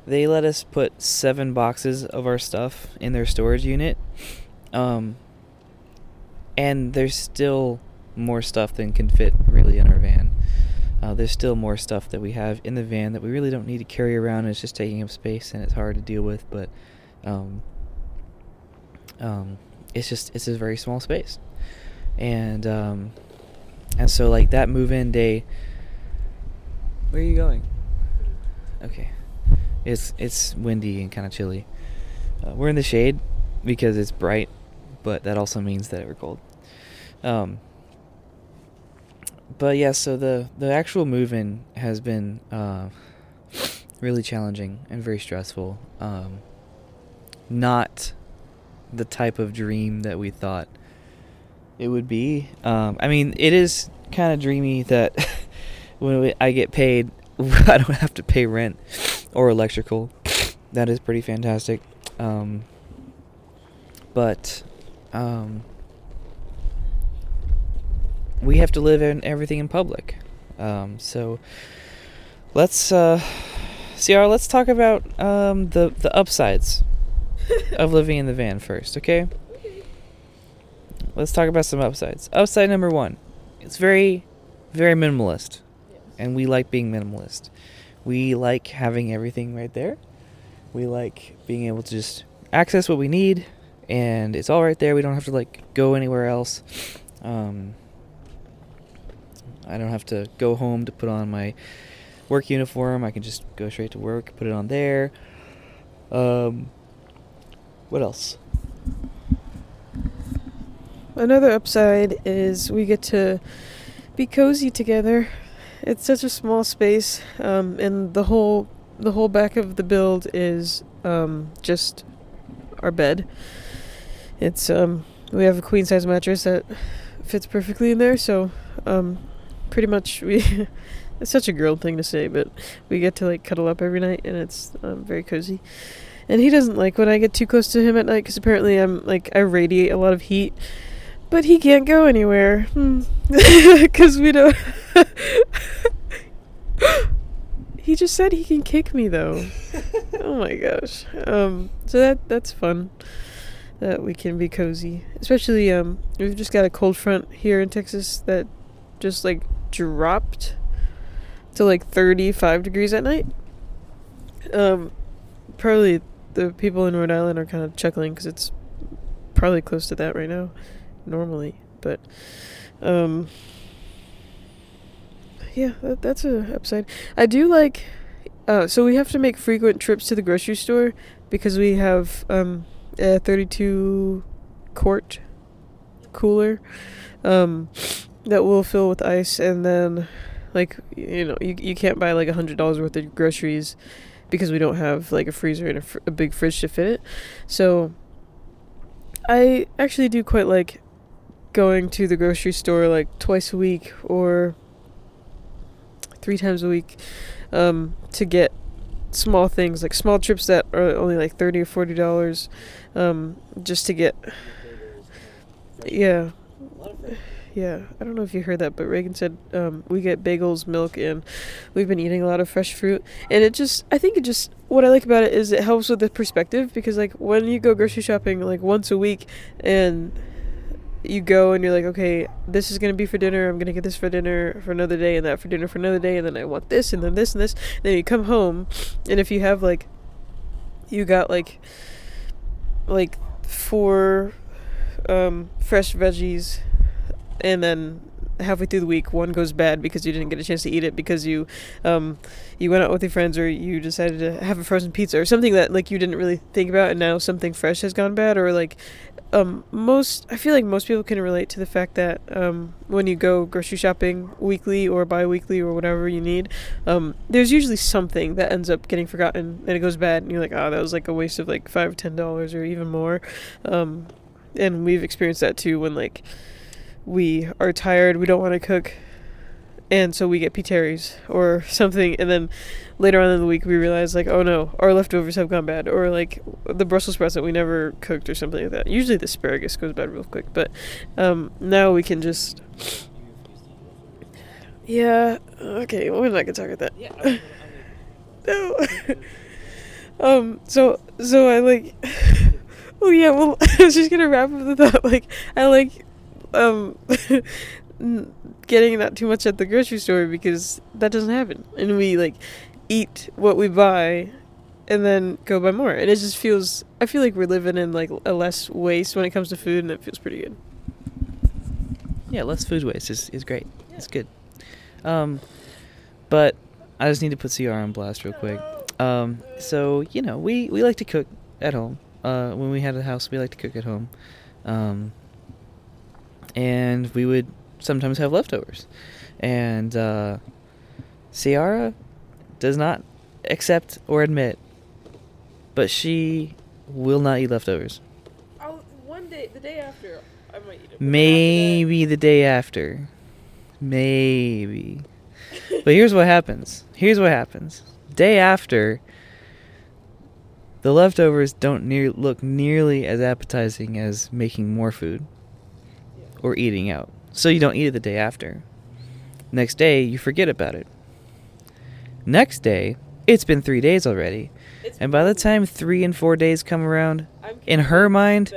they let us put seven boxes of our stuff in their storage unit. Um, and there's still more stuff than can fit really in our van. Uh, there's still more stuff that we have in the van that we really don't need to carry around. It's just taking up space and it's hard to deal with. But um, um, it's just it's a very small space, and um, and so like that move-in day. Where are you going? Okay. It's it's windy and kind of chilly. Uh, we're in the shade because it's bright, but that also means that we're cold. Um, but yeah, so the the actual move-in has been uh, really challenging and very stressful. Um, not the type of dream that we thought it would be. Um, I mean, it is kind of dreamy that *laughs* when we, I get paid, *laughs* I don't have to pay rent or electrical. That is pretty fantastic. Um, but um, we have to live in everything in public. Um, so let's uh, Ciara. Let's talk about um, the the upsides *laughs* of living in the van first. Okay. Let's talk about some upsides. Upside number one, it's very, very minimalist, and we like being minimalist. We like having everything right there. We like being able to just access what we need, and it's all right there. We don't have to like go anywhere else. Um, I don't have to go home to put on my work uniform. I can just go straight to work, put it on there. Um, what else? Another upside is we get to be cozy together. It's such a small space, um, and the whole the whole back of the build is um, just our bed. It's um, we have a queen size mattress that fits perfectly in there, so um, pretty much we. *laughs* it's such a girl thing to say, but we get to like cuddle up every night, and it's um, very cozy. And he doesn't like when I get too close to him at night because apparently I'm like I radiate a lot of heat But he can't go anywhere. *laughs* Because we don't. *laughs* he just said he can kick me, though. *laughs* oh my gosh. Um, so that that's fun. That we can be cozy. Especially, um, we've just got a cold front here in Texas that just like dropped to like 35 degrees at night. Um, probably the people in Rhode Island are kind of chuckling because it's probably close to that right now, normally. But, um, yeah, that, that's a upside. I do like. Uh, so we have to make frequent trips to the grocery store because we have um, a 32 quart cooler um, that will fill with ice, and then like you know you you can't buy like a hundred dollars worth of groceries because we don't have like a freezer and a, fr- a big fridge to fit it. So I actually do quite like going to the grocery store like twice a week or three times a week um, to get small things like small trips that are only like 30 or 40 dollars um, just to get yeah. Yeah i don't know if you heard that but reagan said um, we get bagels milk and we've been eating a lot of fresh fruit. And it just i think it just what i like about it is it helps with the perspective because like when you go grocery shopping like once a week and you go and you're like okay this is to be for dinner i'm to get this for dinner for another day and that for dinner for another day and then i want this and then this and this. And then you come home and if you have like you got like like four um, fresh veggies and then halfway through the week one goes bad because you didn't get a chance to eat it because you um you went out with your friends or you decided to have a frozen pizza or something that like you didn't really think about and now something fresh has gone bad or like um most I feel like most people can relate to the fact that um when you go grocery shopping weekly or bi-weekly or whatever you need um there's usually something that ends up getting forgotten and it goes bad and you're like oh that was like a waste of like five ten dollars or even more. Um and we've experienced that too when like we are tired, we don't want to cook, and so we get P. Terry's or something, and then later on in the week we realize like, oh no, our leftovers have gone bad, or like the Brussels sprouts that we never cooked or something like that. Usually the asparagus goes bad real quick, but um, now we can just. Yeah. Okay. We're not gonna talk about that. Yeah. *laughs* no. *laughs* um. So. So I like. *laughs* oh yeah. Well, I was just gonna wrap up the thought. Like I like um getting not too much at the grocery store because that doesn't happen and we like eat what we buy and then go buy more and it just feels i feel like we're living in like a less waste when it comes to food and it feels pretty good Yeah, less food waste is, is great. It's good. Um, but I just need to put CR on blast real quick. Um, so you know, we, we like to cook at home. Uh, when we had a house, we like to cook at home. Um, and we would sometimes have leftovers. And uh, Ciara does not accept or admit, but she will not eat leftovers. oh one day the day after i might eat it Maybe the day after. Maybe. But here's what happens. Here's what happens. Day after, the leftovers don't near look nearly as appetizing as making more food or eating out. So you don't eat it the day after. Next day, you forget about it. Next day, it's been three days already. And by the time three and four days come around, in her mind,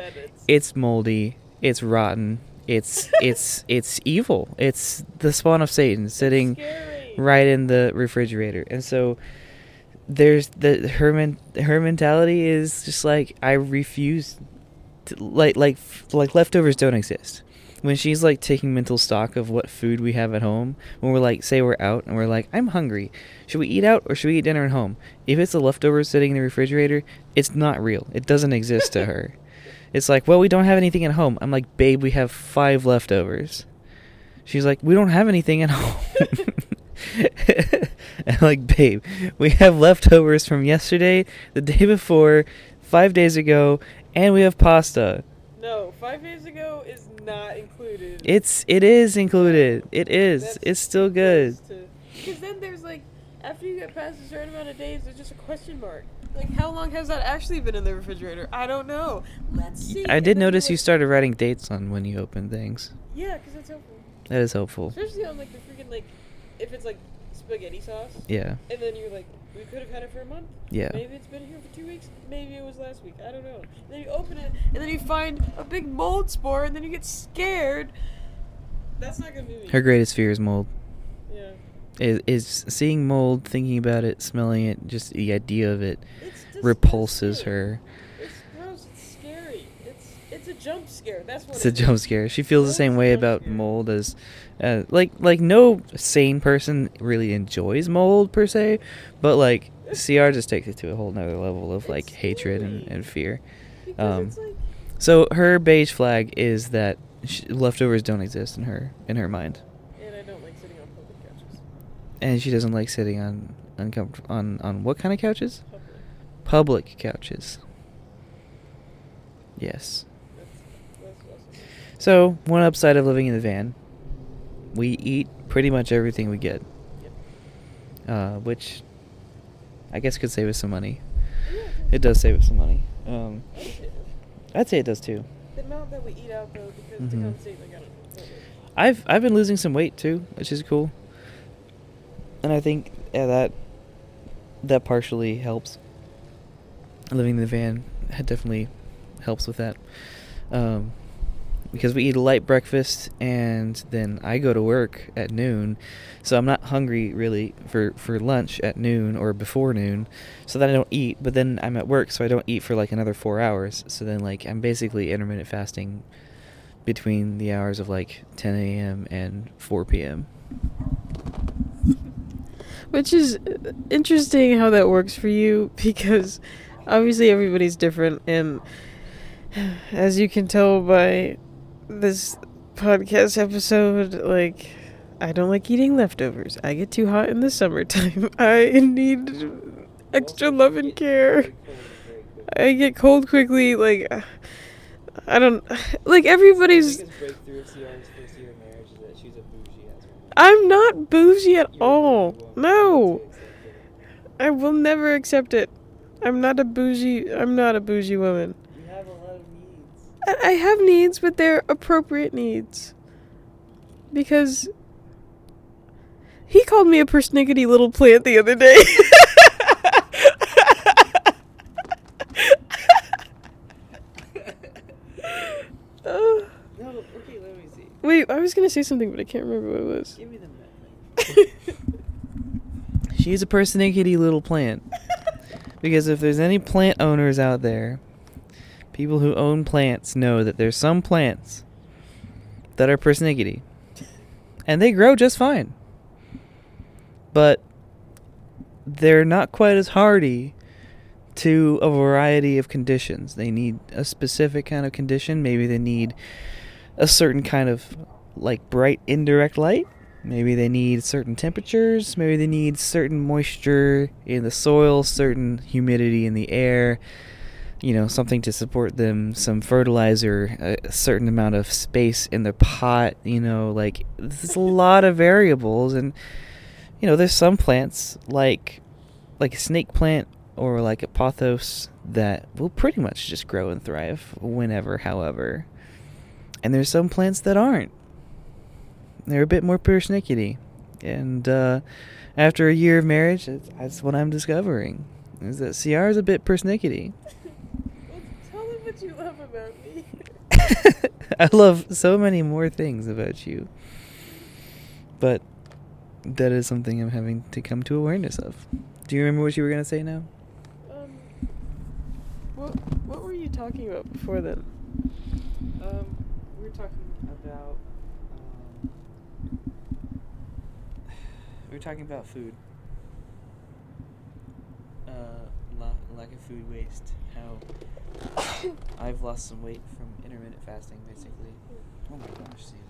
it's moldy, it's rotten, it's *laughs* it's it's evil. It's the spawn of Satan sitting right in the refrigerator. And so there's the her men, her mentality is just like I refuse to, like like like leftovers don't exist. When she's like taking mental stock of what food we have at home, when we're like say we're out and we're like I'm hungry, should we eat out or should we eat dinner at home? If it's a leftover sitting in the refrigerator, it's not real. It doesn't exist to her. *laughs* It's like, well, we don't have anything at home. I'm like, babe, we have five leftovers. She's like, we don't have anything at home. *laughs* I'm like, babe, we have leftovers from yesterday, the day before, five days ago, and we have pasta. no five days ago is not included It's it is included. It is. It's still good. Because then there's like, after you get past a certain amount of days, there's just a question mark. Like, how long has that actually been in the refrigerator? I don't know. Let's see. I did notice you started writing dates on when you open things. Yeah, because that's helpful. That is helpful. Especially on like the freaking like, if it's like spaghetti sauce, Yeah. and then you're like, we could have had it for a month. Yeah. Maybe it's been here for two weeks. Maybe it was last week. I don't know. And then you open it, and then you find a big mold spore, and then you get scared. That's not gonna be me. Her greatest fear is mold. Yeah. Is, is seeing mold, thinking about it, smelling it, just the idea of it It's repulses her. It's gross. It's scary. It's it's a jump scare. That's what It's a jump scare. She feels the same way about scare. mold as, uh, like like no sane person really enjoys mold per se, but like CR just takes it to a whole nother level of like hatred and, and fear. Um, like So her beige flag is that sh leftovers don't exist in her in her mind, and I don't like sitting on public couches. and she doesn't like sitting on uncomfortable on on what kind of couches? Public. Public couches. Yes. That's that's awesome. So one upside of living in the van, we eat pretty much everything we get, Yep. uh, which I guess could save us some money. Yeah, It does save us some money. Um, I would say it does. I'd say it does too. The amount that we eat out though, because to Mhm. compensate, like I don't know. it's not really- I've I've been losing some weight too, which is cool. And I think yeah, that that partially helps. Living in the van it definitely helps with that. Um, because we eat a light breakfast and then I go to work at noon, so I'm not hungry really for for lunch at noon or before noon, so then I don't eat. But then I'm at work, so I don't eat for like another four hours. So then like I'm basically intermittent fasting between the hours of like 10 a.m. and 4 p.m. Which is interesting how that works for you *laughs* because obviously everybody's different and *sighs* as you can tell by this podcast episode like I don't like eating leftovers. I get too hot in the summertime. *laughs* I need extra love and care. I get cold quickly like I don't like everybody's breakthrough of CR's first year of marriage is that she's a bougie ass woman. I'm not bougie at all. No. I will never accept it. I'm not a bougie. I'm not a bougie woman. You have a lot of needs. I, I have needs, but they're appropriate needs. Because he called me a persnickety little plant the other day. *laughs* Uh, No, okay, let me see. wait, I was gonna say something, but I can't remember what it was. Give me the. She's a persnickety little plant. *laughs* Because if there's any plant owners out there, people who own plants know that there's some plants that are persnickety. And they grow just fine. But they're not quite as hardy to a variety of conditions. They need a specific kind of condition. Maybe they need a certain kind of like bright indirect light. Maybe they need certain temperatures. Maybe they need certain moisture in the soil, certain humidity in the air. You know, something to support them, some fertilizer, a- certain amount of space in the pot. You know, like there's a *laughs* lot of variables, and you know, there's some plants like like a snake plant or like a pothos that will pretty much just grow and thrive whenever, however. And there's some plants that aren't. They're a bit more persnickety. And uh, after a year of marriage, that's what I'm discovering. Is that CR is a bit persnickety. Well, tell them what you love about me. *laughs* I love so many more things about you. But that is something I'm having to come to awareness of. Do you remember what you were going to say now? Um, what what were you talking about before then? Um, we were talking about. Um, *sighs* we were talking about food. Uh, la- lack of food waste. How *coughs* I've lost some weight from intermittent fasting, basically. Oh my gosh, Seymour.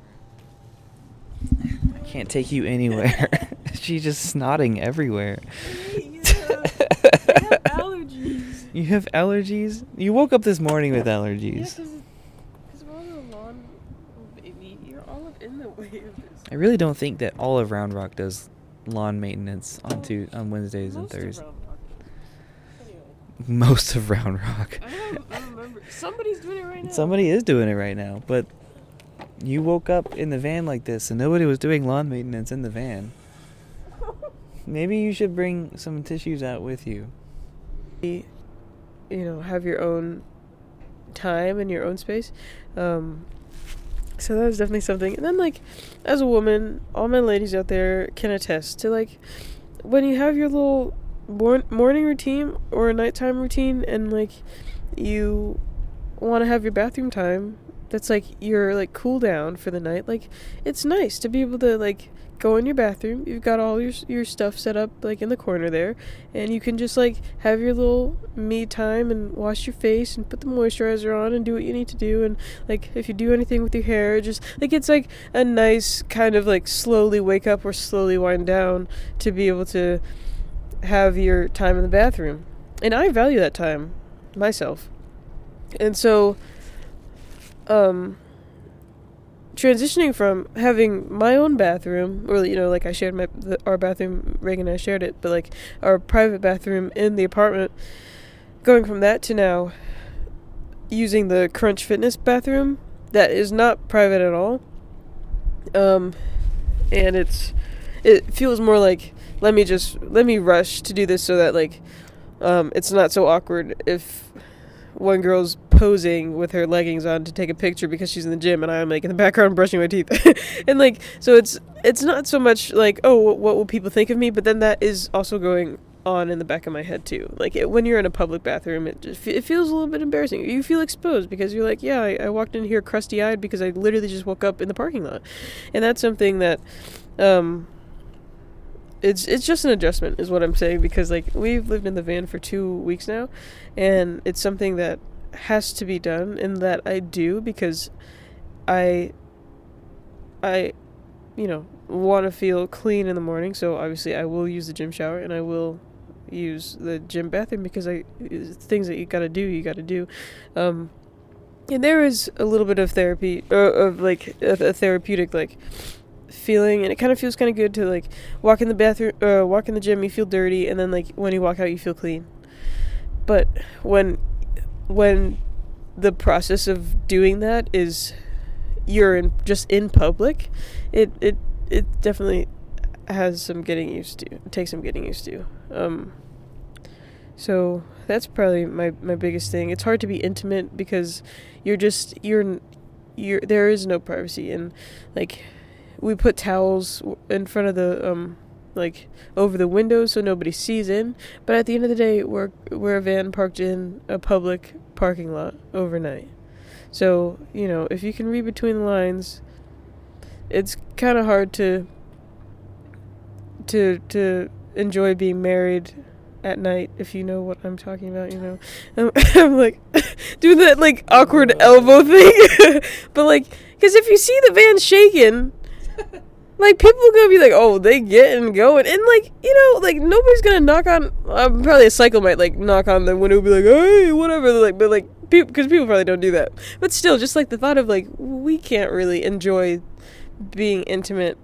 I can't take you anywhere. *laughs* She's just snotting everywhere. Yeah. I have *laughs* allergies. You have allergies? You woke up this morning with Yeah, allergies. because of all the lawn, baby. You're all up in the *laughs* way of this. I really don't think that all of Round Rock does lawn maintenance on tu- on Wednesdays and Thursdays. Round Rock. Anyway, Most of Round Rock. I don't, I don't remember. Somebody's doing it right now. Somebody is doing it right now, but you woke up in the van like this and nobody was doing lawn maintenance in the van. *laughs* Maybe you should bring some tissues out with you. you know have your own time and your own space um so that was definitely something and then like as a woman all my ladies out there can attest to like when you have your little mor- morning routine or a nighttime routine and like you want to have your bathroom time that's like your like cool down for the night like it's nice to be able to like go in your bathroom. You've got all your your stuff set up like in the corner there and you can just like have your little me time and wash your face and put the moisturizer on and do what you need to do and like if you do anything with your hair just like it's like a nice kind of like slowly wake up or slowly wind down to be able to have your time in the bathroom. And i value that time myself. And so um transitioning from having my own bathroom or you know like i shared my the, our bathroom reagan and i shared it but like our private bathroom in the apartment going from that to now using the crunch fitness bathroom that is not private at all. Um and it's it feels more like let me just let me rush to do this so that like um it's not so awkward if one girl's posing with her leggings on to take a picture because she's in the gym and I'm like in the background brushing my teeth. *laughs* and like so it's it's not so much like oh what, will people think of me but then that is also going on in the back of my head too. Like it, when you're in a public bathroom it just it feels a little bit embarrassing. You feel exposed because you're like yeah I, I walked in here crusty eyed because I literally just woke up in the parking lot. And that's something that um it's it's just an adjustment is what I'm saying because like we've lived in the van for 2 weeks now and it's something that has to be done and that I do because I I you know want to feel clean in the morning. So obviously I will use the gym shower and I will use the gym bathroom because I things that you got to do you got to do. Um and there is a little bit of therapy uh, of like a, a therapeutic like feeling and it kind of feels kind of good to like walk in the bathroom uh, walk in the gym you feel dirty and then like when you walk out you feel clean. But when when the process of doing that is you're in just in public it it it definitely has some getting used to it takes some getting used to. Um so that's probably my my biggest thing. It's hard to be intimate because you're just you're you're there is no privacy and like we put towels in front of the um like over the windows so nobody sees in. But at the end of the day we're we're a van parked in a public parking lot overnight. So you know if you can read between the lines it's kind of hard to to to enjoy being married at night if you know what I'm talking about you know. *laughs* I'm, I'm like *laughs* doing that like awkward *laughs* elbow thing. But like because if you see the van shaking *laughs* like people are gonna be like, oh, they getting going, and like you know, like nobody's gonna knock on. Um, probably a cycle might like knock on the window, be like, hey, whatever. Like, but like people, because people probably don't do that. But still, just like the thought of like we can't really enjoy being intimate,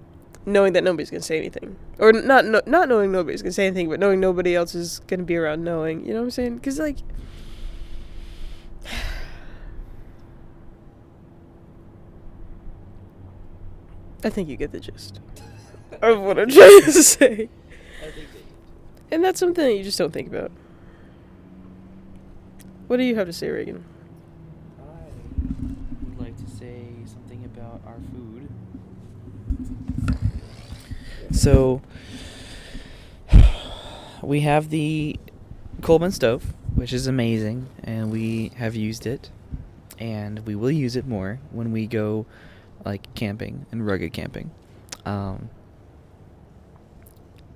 knowing that nobody's gonna say anything, or not no, not knowing nobody's gonna say anything, but knowing nobody else is gonna be around, knowing. You know what I'm saying? Because like. I think you get the gist of what I'm *laughs* trying to say. And that's something that you just don't think about. What do you have to say, Reagan? I would like to say something about our food. So, we have the Coleman stove, which is amazing, and we have used it, and we will use it more when we go like camping and rugged camping. Um,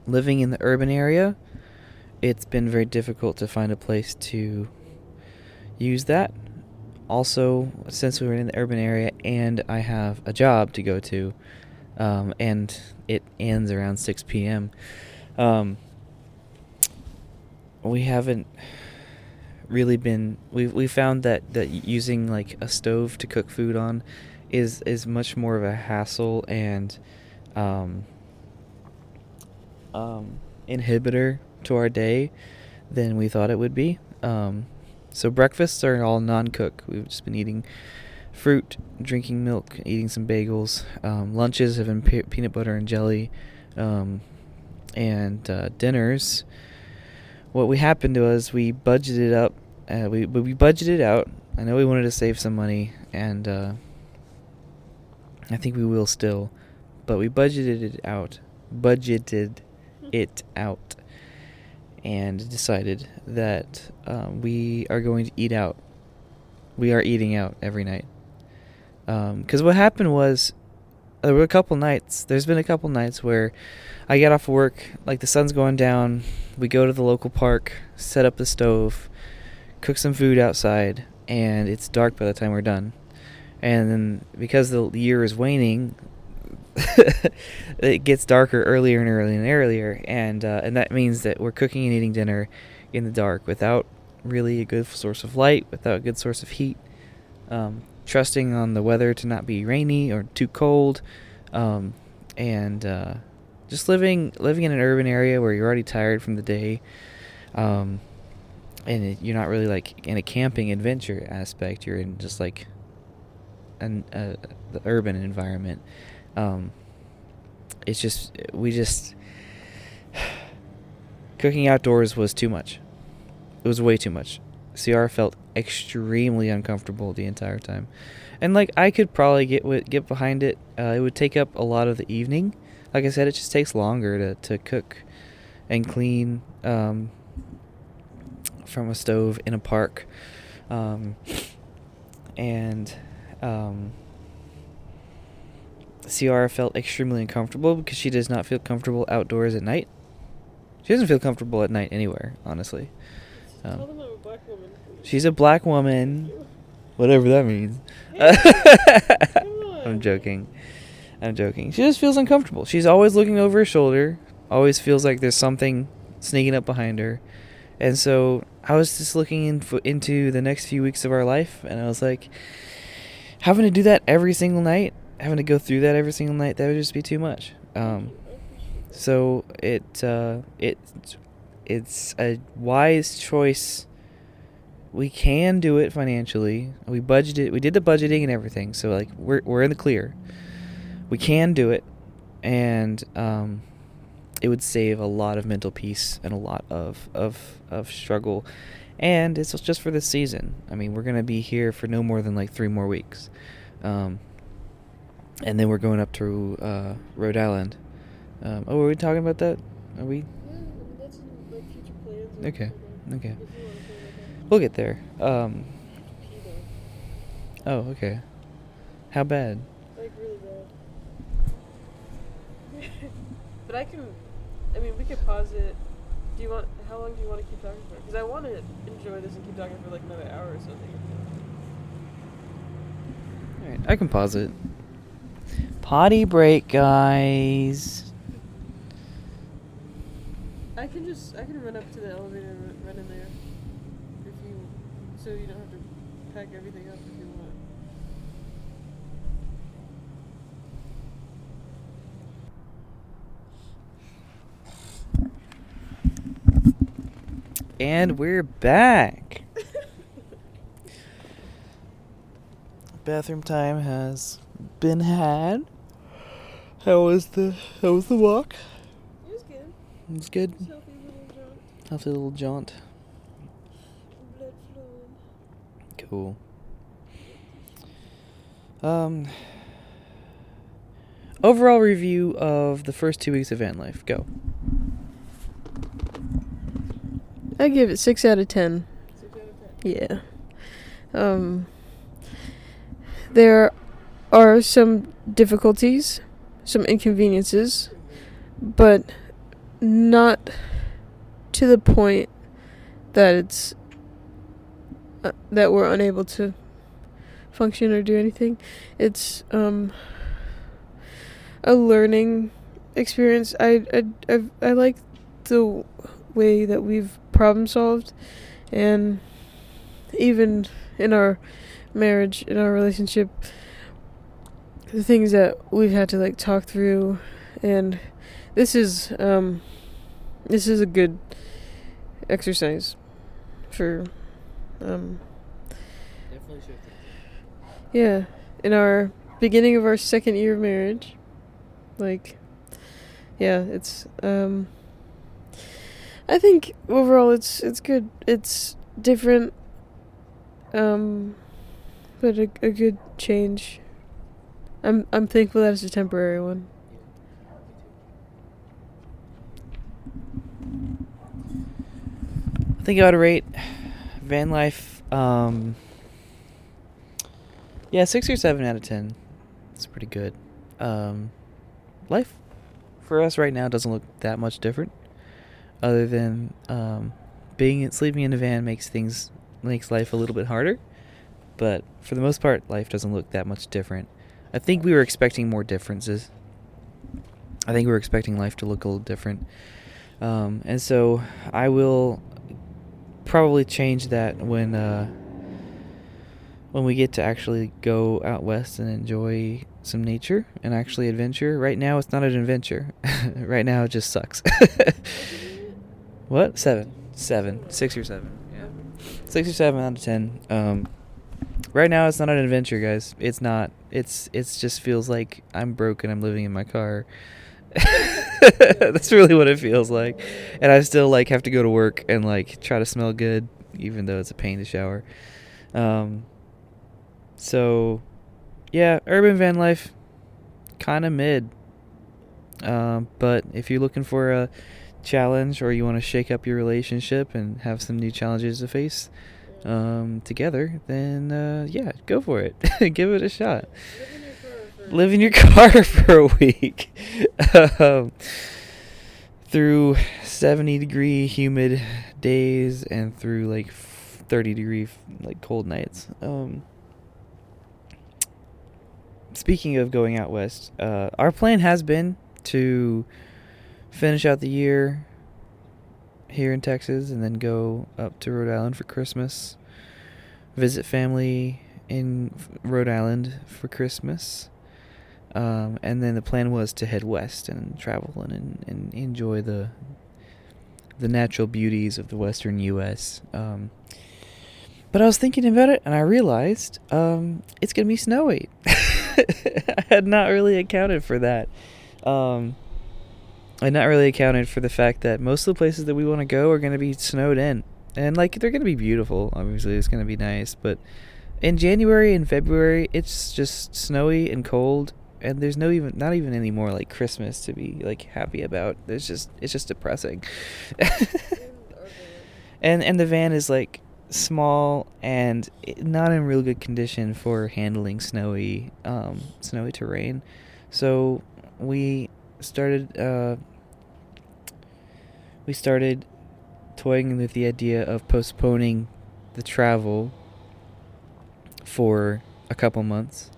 living in the urban area, it's been very difficult to find a place to use that. Also, since we were in the urban area and I have a job to go to, um, and it ends around 6 p.m., um, we haven't really been. We we found that that using like a stove to cook food on is is much more of a hassle and um, um, inhibitor to our day than we thought it would be. Um, so breakfasts are all non-cook. We've just been eating fruit, drinking milk, eating some bagels. Um, lunches have been pe- peanut butter and jelly, um, and uh, dinners. What we happened to us, we budgeted up. Uh, we we budgeted out. I know we wanted to save some money, and uh, I think we will still, but we budgeted it out. Budgeted it out and decided that um, we are going to eat out. We are eating out every night. Because um, what happened was, there were a couple nights, there's been a couple nights where I get off work, like the sun's going down, we go to the local park, set up the stove, cook some food outside, and it's dark by the time we're done. And then because the year is waning, *laughs* it gets darker earlier and earlier and earlier, and uh, and that means that we're cooking and eating dinner in the dark without really a good source of light, without a good source of heat. Um, trusting on the weather to not be rainy or too cold, um, and uh, just living living in an urban area where you're already tired from the day, um, and you're not really like in a camping adventure aspect. You're in just like an uh, the urban environment um, it's just we just *sighs* cooking outdoors was too much. It was way too much. Ciara felt extremely uncomfortable the entire time, and like I could probably get get behind it. Uh, it would take up a lot of the evening. Like I said, it just takes longer to to cook and clean um, from a stove in a park, um, and um, Ciara felt extremely uncomfortable because she does not feel comfortable outdoors at night. She doesn't feel comfortable at night anywhere, honestly. Um, a she's a black woman, whatever that means. *laughs* I'm joking. I'm joking. She just feels uncomfortable. She's always looking over her shoulder. Always feels like there's something sneaking up behind her. And so I was just looking in into the next few weeks of our life, and I was like, having to do that every single night having to go through that every single night that would just be too much. Um, so it uh, it it's a wise choice. We can do it financially. We budgeted. We did the budgeting and everything. So like we're we're in the clear. We can do it, and um, it would save a lot of mental peace and a lot of of of struggle. And it's just for this season. I mean, we're gonna be here for no more than like three more weeks. Um, and then we're going up to uh, Rhode Island. Um, oh, are we talking about that? Are we? Okay. Okay. We'll get there. Um, oh, okay. How bad? Like really bad. *laughs* but I can. I mean, we could pause it. Do you want? How long do you want to keep talking for? Because I want to enjoy this and keep talking for like another hour or something. All right, I can pause it. Potty break, guys. I can just I can run up to the elevator and run in there if you so you don't have to pack everything up if you want. And we're back. *laughs* Bathroom time has been had. How was the How was the walk? It was good. It was good. Healthy little jaunt. Healthy little jaunt. Blood flowing. Cool. Um. Overall review of the first two weeks of van life. Go. I give it six out of ten. Six out of ten. Yeah. Um. There are some difficulties some inconveniences, but not to the point that it's uh, that we're unable to function or do anything. It's um a learning experience. I I I, I like the way that we've problem solved and even in our marriage in our relationship the things that we've had to like talk through and this is um this is a good exercise for um Definitely should. yeah in our beginning of our second year of marriage like yeah it's um i think overall it's it's good it's different um but a, a good change i'm i'm thankful that it's a temporary one I think I would rate van life. Um, yeah, six or seven out of ten. It's pretty good. Um, life for us right now doesn't look that much different, other than um, being sleeping in a van makes things makes life a little bit harder. But for the most part, life doesn't look that much different. I think we were expecting more differences. I think we were expecting life to look a little different. Um, and so I will probably change that when uh, when we get to actually go out west and enjoy some nature and actually adventure. Right now, it's not an adventure. *laughs* right now, it just sucks. *laughs* what? Seven, seven, six or seven. Yeah, six or seven out of ten. Um, right now, it's not an adventure, guys. It's not. It's it's just feels like I'm broken. I'm living in my car. *laughs* That's really what it feels like. And I still like have to go to work and like try to smell good even though it's a pain to shower. Um so yeah, urban van life kind of mid. Um but if you're looking for a challenge or you want to shake up your relationship and have some new challenges to face um together, then uh yeah, go for it. *laughs* Give it a shot. Live in your car for *laughs* a week. *laughs* Um, through 70 degree humid days and through like 30 degree like cold nights. Um, speaking of going out west uh, our plan has been to finish out the year here in texas and then go up to rhode island for christmas visit family in rhode island for christmas um, and then the plan was to head west and travel and, and, and enjoy the the natural beauties of the western U.S. Um, but I was thinking about it, and I realized um, it's gonna be snowy. *laughs* I had not really accounted for that. Um, Had not really accounted for the fact that most of the places that we want to go are gonna be snowed in, and like they're gonna be beautiful. Obviously, it's gonna be nice, but in January and February, it's just snowy and cold, and there's no even not even any more like Christmas to be like happy about. There's just it's just depressing. *laughs* and and the van is like small and not in real good condition for handling snowy um snowy terrain. So we started uh we started toying with the idea of postponing the travel for a couple months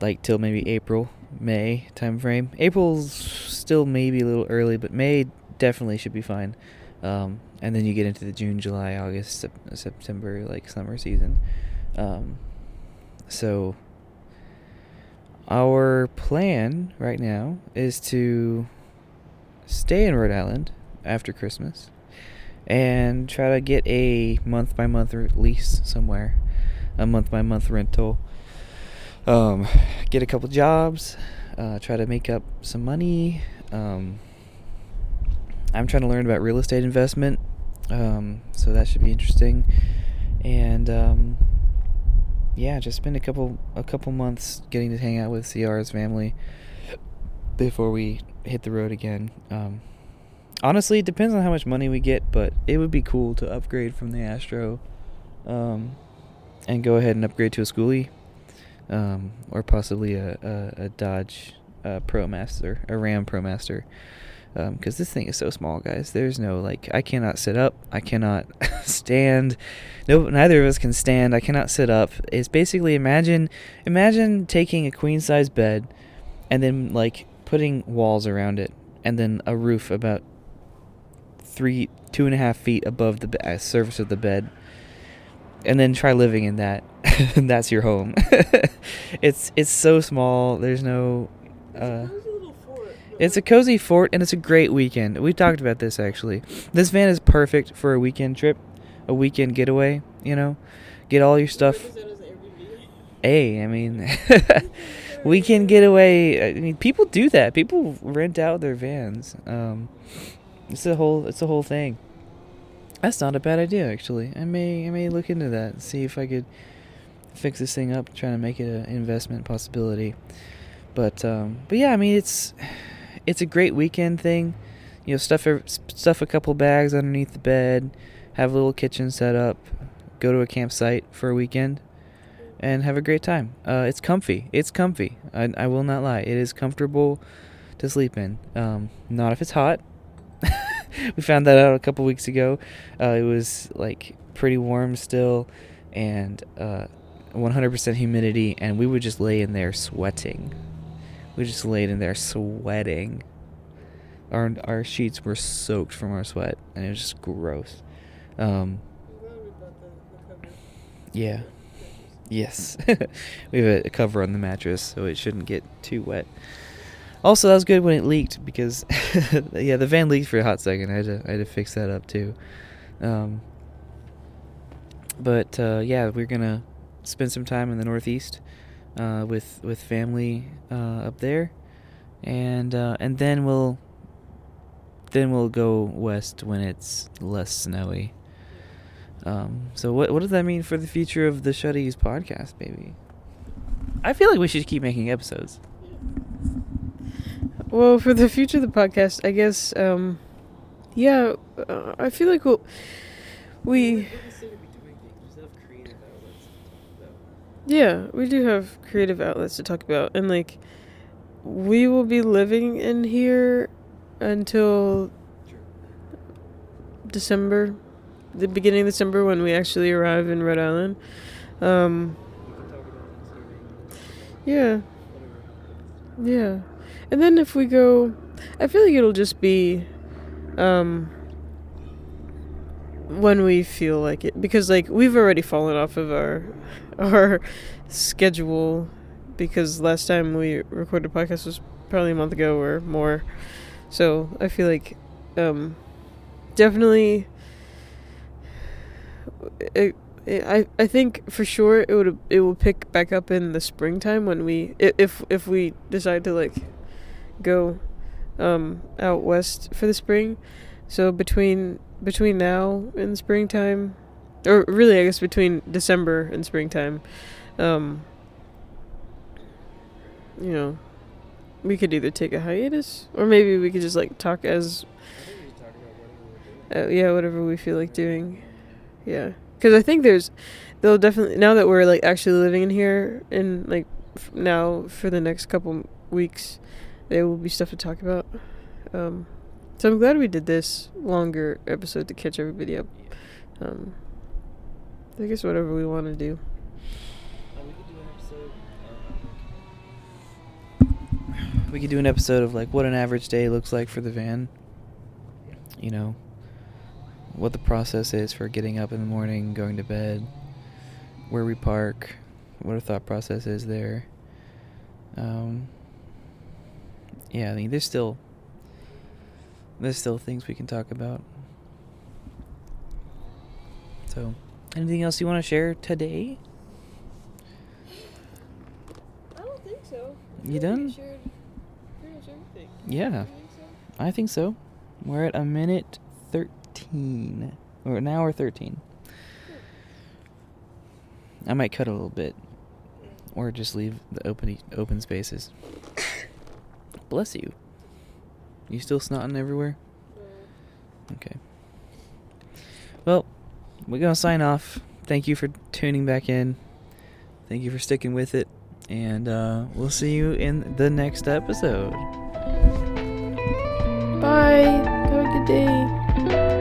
like till maybe April, May time frame. April's still maybe a little early, but May definitely should be fine. Um, and then you get into the June, July, August, sep- September, like summer season. Um, so our plan right now is to stay in Rhode Island after Christmas and try to get a month by month lease somewhere, a month by month rental um, get a couple jobs, uh, try to make up some money. Um, I'm trying to learn about real estate investment, um, so that should be interesting. And um, yeah, just spend a couple a couple months getting to hang out with Ciara's family before we hit the road again. Um, honestly, it depends on how much money we get, but it would be cool to upgrade from the Astro um, and go ahead and upgrade to a schoolie um, or possibly a, a, a Dodge uh, ProMaster, a Ram ProMaster. Because um, this thing is so small, guys. There's no like, I cannot sit up. I cannot *laughs* stand. No, neither of us can stand. I cannot sit up. It's basically imagine, imagine taking a queen size bed, and then like putting walls around it, and then a roof about three, two and a half feet above the uh, surface of the bed, and then try living in that. *laughs* that's your home. *laughs* it's it's so small. There's no. Uh, It's a cozy fort and it's a great weekend. We talked about this actually. This van is perfect for a weekend trip, a weekend getaway. You know, get all your stuff. Hey, I mean, *laughs* weekend getaway. I mean, people do that. People rent out their vans. Um, it's a whole. It's a whole thing. That's not a bad idea, actually. I may. I may look into that. And see if I could fix this thing up. Trying to make it an investment possibility. But um, but yeah, I mean, it's it's a great weekend thing. You know, stuff a, stuff a couple bags underneath the bed, have a little kitchen set up, go to a campsite for a weekend, and have a great time. Uh, it's comfy. It's comfy. I, I will not lie. It is comfortable to sleep in. Um, not if it's hot. *laughs* we found that out a couple weeks ago. Uh, it was like pretty warm still, and uh, 100% humidity, and we would just lay in there sweating. We just laid in there sweating. Our our sheets were soaked from our sweat, and it was just gross. Um, yeah. Yes. *laughs* we have a cover on the mattress, so it shouldn't get too wet. Also, that was good when it leaked because, *laughs* yeah, the van leaked for a hot second. I had to, I had to fix that up too. Um, but uh, yeah, we're gonna spend some time in the Northeast uh, with with family uh, up there, and uh, and then we'll then we'll go west when it's less snowy. Um, so what what does that mean for the future of the Shuddies podcast, baby? I feel like we should keep making episodes. Well, for the future of the podcast, I guess, um, yeah, uh, I feel like we'll, we, yeah, we do have creative outlets to talk about, and like, we will be living in here until December, the beginning of December when we actually arrive in Rhode Island. Um, yeah, yeah. And then if we go, I feel like it'll just be um when we feel like it because like we've already fallen off of our *laughs* our schedule because last time we recorded a podcast was probably a month ago or more. So, I feel like um definitely it, I I think for sure it would it will pick back up in the springtime when we if if we decide to like go um, out west for the spring. So between between now and springtime, or really, I guess between December and springtime, um, you know, we could either take a hiatus or maybe we could just like talk as. Uh, yeah, whatever we feel like doing. Yeah, because I think there's, they'll definitely now that we're like actually living in here and like f- now for the next couple weeks there will be stuff to talk about. Um, so I'm glad we did this longer episode to catch everybody up. Um, I guess whatever we want to do. We could do an episode of like what an average day looks like for the van. You know, what the process is for getting up in the morning, going to bed, where we park, what our thought process is there. Um, yeah, I mean, there's still there's still things we can talk about. So, anything else you want to share today? I don't think so. You done? Yeah, I think so. We're at a minute 13. Or an hour 13. I might cut a little bit. Or just leave the open open spaces. *coughs* Bless you. You still snotting everywhere? Okay. Well, we're going to sign off. Thank you for tuning back in. Thank you for sticking with it. And uh, we'll see you in the next episode. Bye. Have a good day.